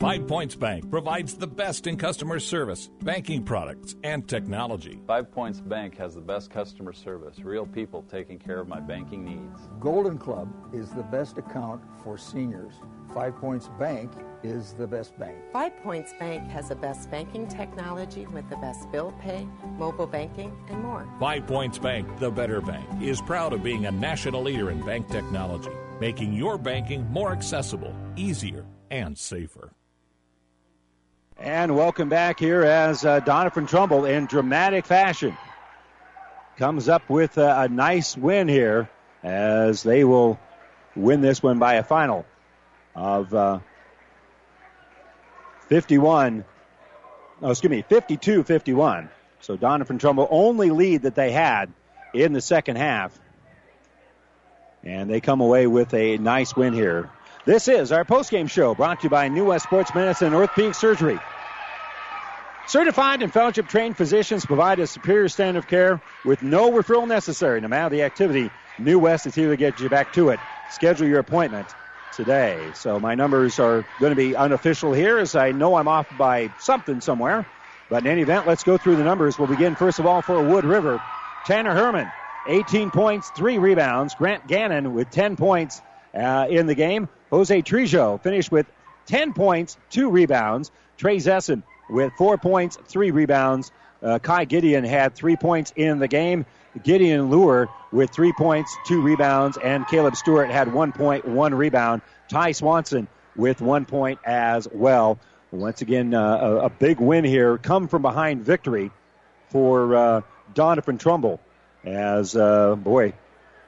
Five Points Bank provides the best in customer service, banking products, and technology. Five Points Bank has the best customer service, real people taking care of my banking needs. Golden Club is the best account for seniors. Five Points Bank is the best bank. Five Points Bank has the best banking technology with the best bill pay, mobile banking, and more. Five Points Bank, the better bank, is proud of being a national leader in bank technology, making your banking more accessible, easier, and safer. And welcome back here as uh, Doniphan Trumbull in dramatic fashion comes up with a, a nice win here as they will win this one by a final of uh, 51. Oh, excuse me, 52 51. So Doniphan Trumbull only lead that they had in the second half. And they come away with a nice win here. This is our postgame show brought to you by New West Sports Medicine and Orthopedic Surgery. Certified and fellowship trained physicians provide a superior standard of care with no referral necessary. No matter the activity, New West is here to get you back to it. Schedule your appointment today. So my numbers are going to be unofficial here as I know I'm off by something somewhere. But in any event, let's go through the numbers. We'll begin first of all for Wood River. Tanner Herman, 18 points, 3 rebounds. Grant Gannon with 10 points uh, in the game. Jose Trejo finished with 10 points, 2 rebounds. Trey Zessen with 4 points, 3 rebounds. Uh, Kai Gideon had 3 points in the game. Gideon Lure with 3 points, 2 rebounds. And Caleb Stewart had 1 point, 1 rebound. Ty Swanson with 1 point as well. Once again, uh, a, a, big win here. Come from behind victory for uh, Doniphan Trumbull. As, uh, boy,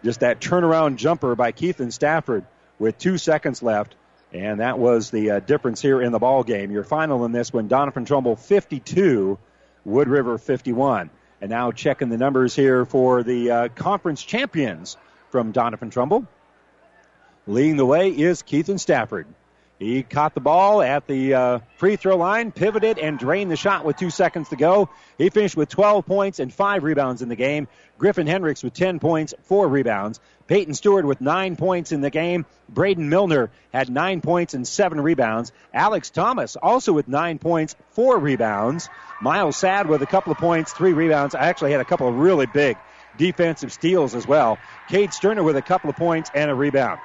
just that turnaround jumper by Keithan Stafford with two seconds left. And that was the uh, difference here in the ball game. Your final in this one, Doniphan Trumbull 52, Wood River 51. And now checking the numbers here for the uh, conference champions from Doniphan Trumbull. Leading the way is Keithan Stafford. He caught the ball at the uh, free throw line, pivoted, and drained the shot with two seconds to go. He finished with 12 points and five rebounds in the game. Griffin Hendricks with 10 points, four rebounds. Peyton Stewart with nine points in the game. Braden Milner had nine points and seven rebounds. Alex Thomas also with nine points, four rebounds. Miles Sad with a couple of points, three rebounds. I actually had a couple of really big defensive steals as well. Cade Sterner with a couple of points and a rebound.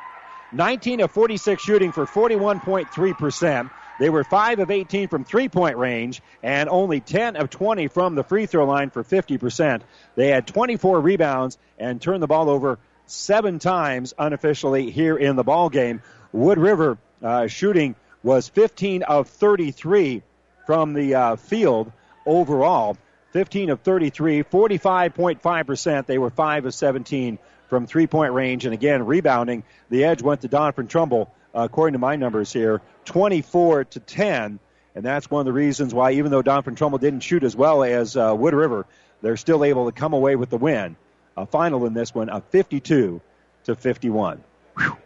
19 of 46 shooting for 41.3%. They were 5 of 18 from three point range and only 10 of 20 from the free throw line for 50%. They had 24 rebounds and turned the ball over seven times unofficially here in the ball game. Wood River uh, shooting was 15 of 33 from the uh, field overall. 15 of 33, 45.5%. They were 5 of 17 from three point range. And again, rebounding, the edge went to Doniphan Trumbull, uh, according to my numbers here, 24 to 10. And that's one of the reasons why, even though Doniphan Trumbull didn't shoot as well as uh, Wood River, they're still able to come away with the win. A final in this one of 52 to 51. Whew.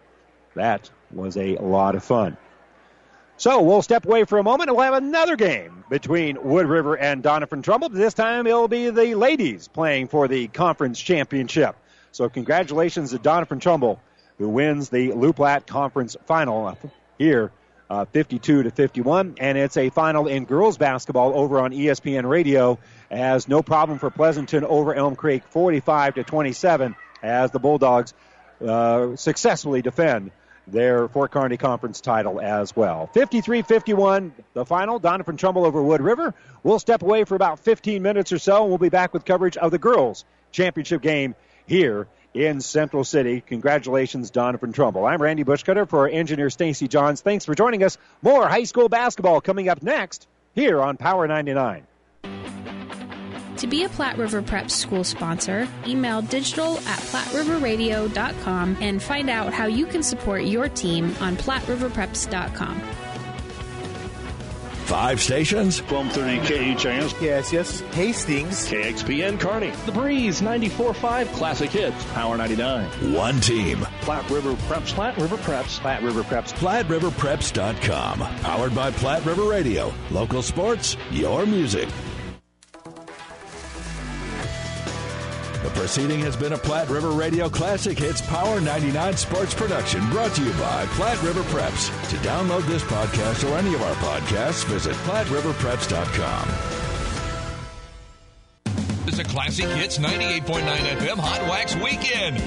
That was a lot of fun. So we'll step away for a moment and we'll have another game between Wood River and Doniphan Trumbull. This time it'll be the ladies playing for the conference championship. So congratulations to Doniphan Trumbull who wins the Loup Platte Conference Final here, uh, 52 to 51. And it's a final in girls basketball over on ESPN Radio as no problem for Pleasanton over Elm Creek, 45 to 27, as the Bulldogs uh, successfully defend their Fort Kearny Conference title as well. 53 51, the final. Doniphan Trumbull over Wood River. We'll step away for about 15 minutes or so, and we'll be back with coverage of the girls' championship game here in Central City. Congratulations, Doniphan Trumbull. I'm Randy Bushcutter for engineer Stacy Johns. Thanks for joining us. More high school basketball coming up next here on Power 99. To be a Platte River Prep school sponsor, email digital at platteriverradio.com and find out how you can support your team on platteriverpreps.com. Five stations. 1230 KHAS. Yes, yes. Hastings. KXPN Kearney. The Breeze 94.5 Classic Hits. Power 99. One team. Platte River Preps. Platte River Preps. Platte River Preps. PlatteRiverPreps.com. Powered by Platte River Radio. Local sports, your music. The proceeding has been a Platte River Radio Classic Hits Power 99 sports production brought to you by Platte River Preps. To download this podcast or any of our podcasts, visit PlatteRiverPreps.com. This is a Classic Hits 98.9 FM Hot Wax Weekend.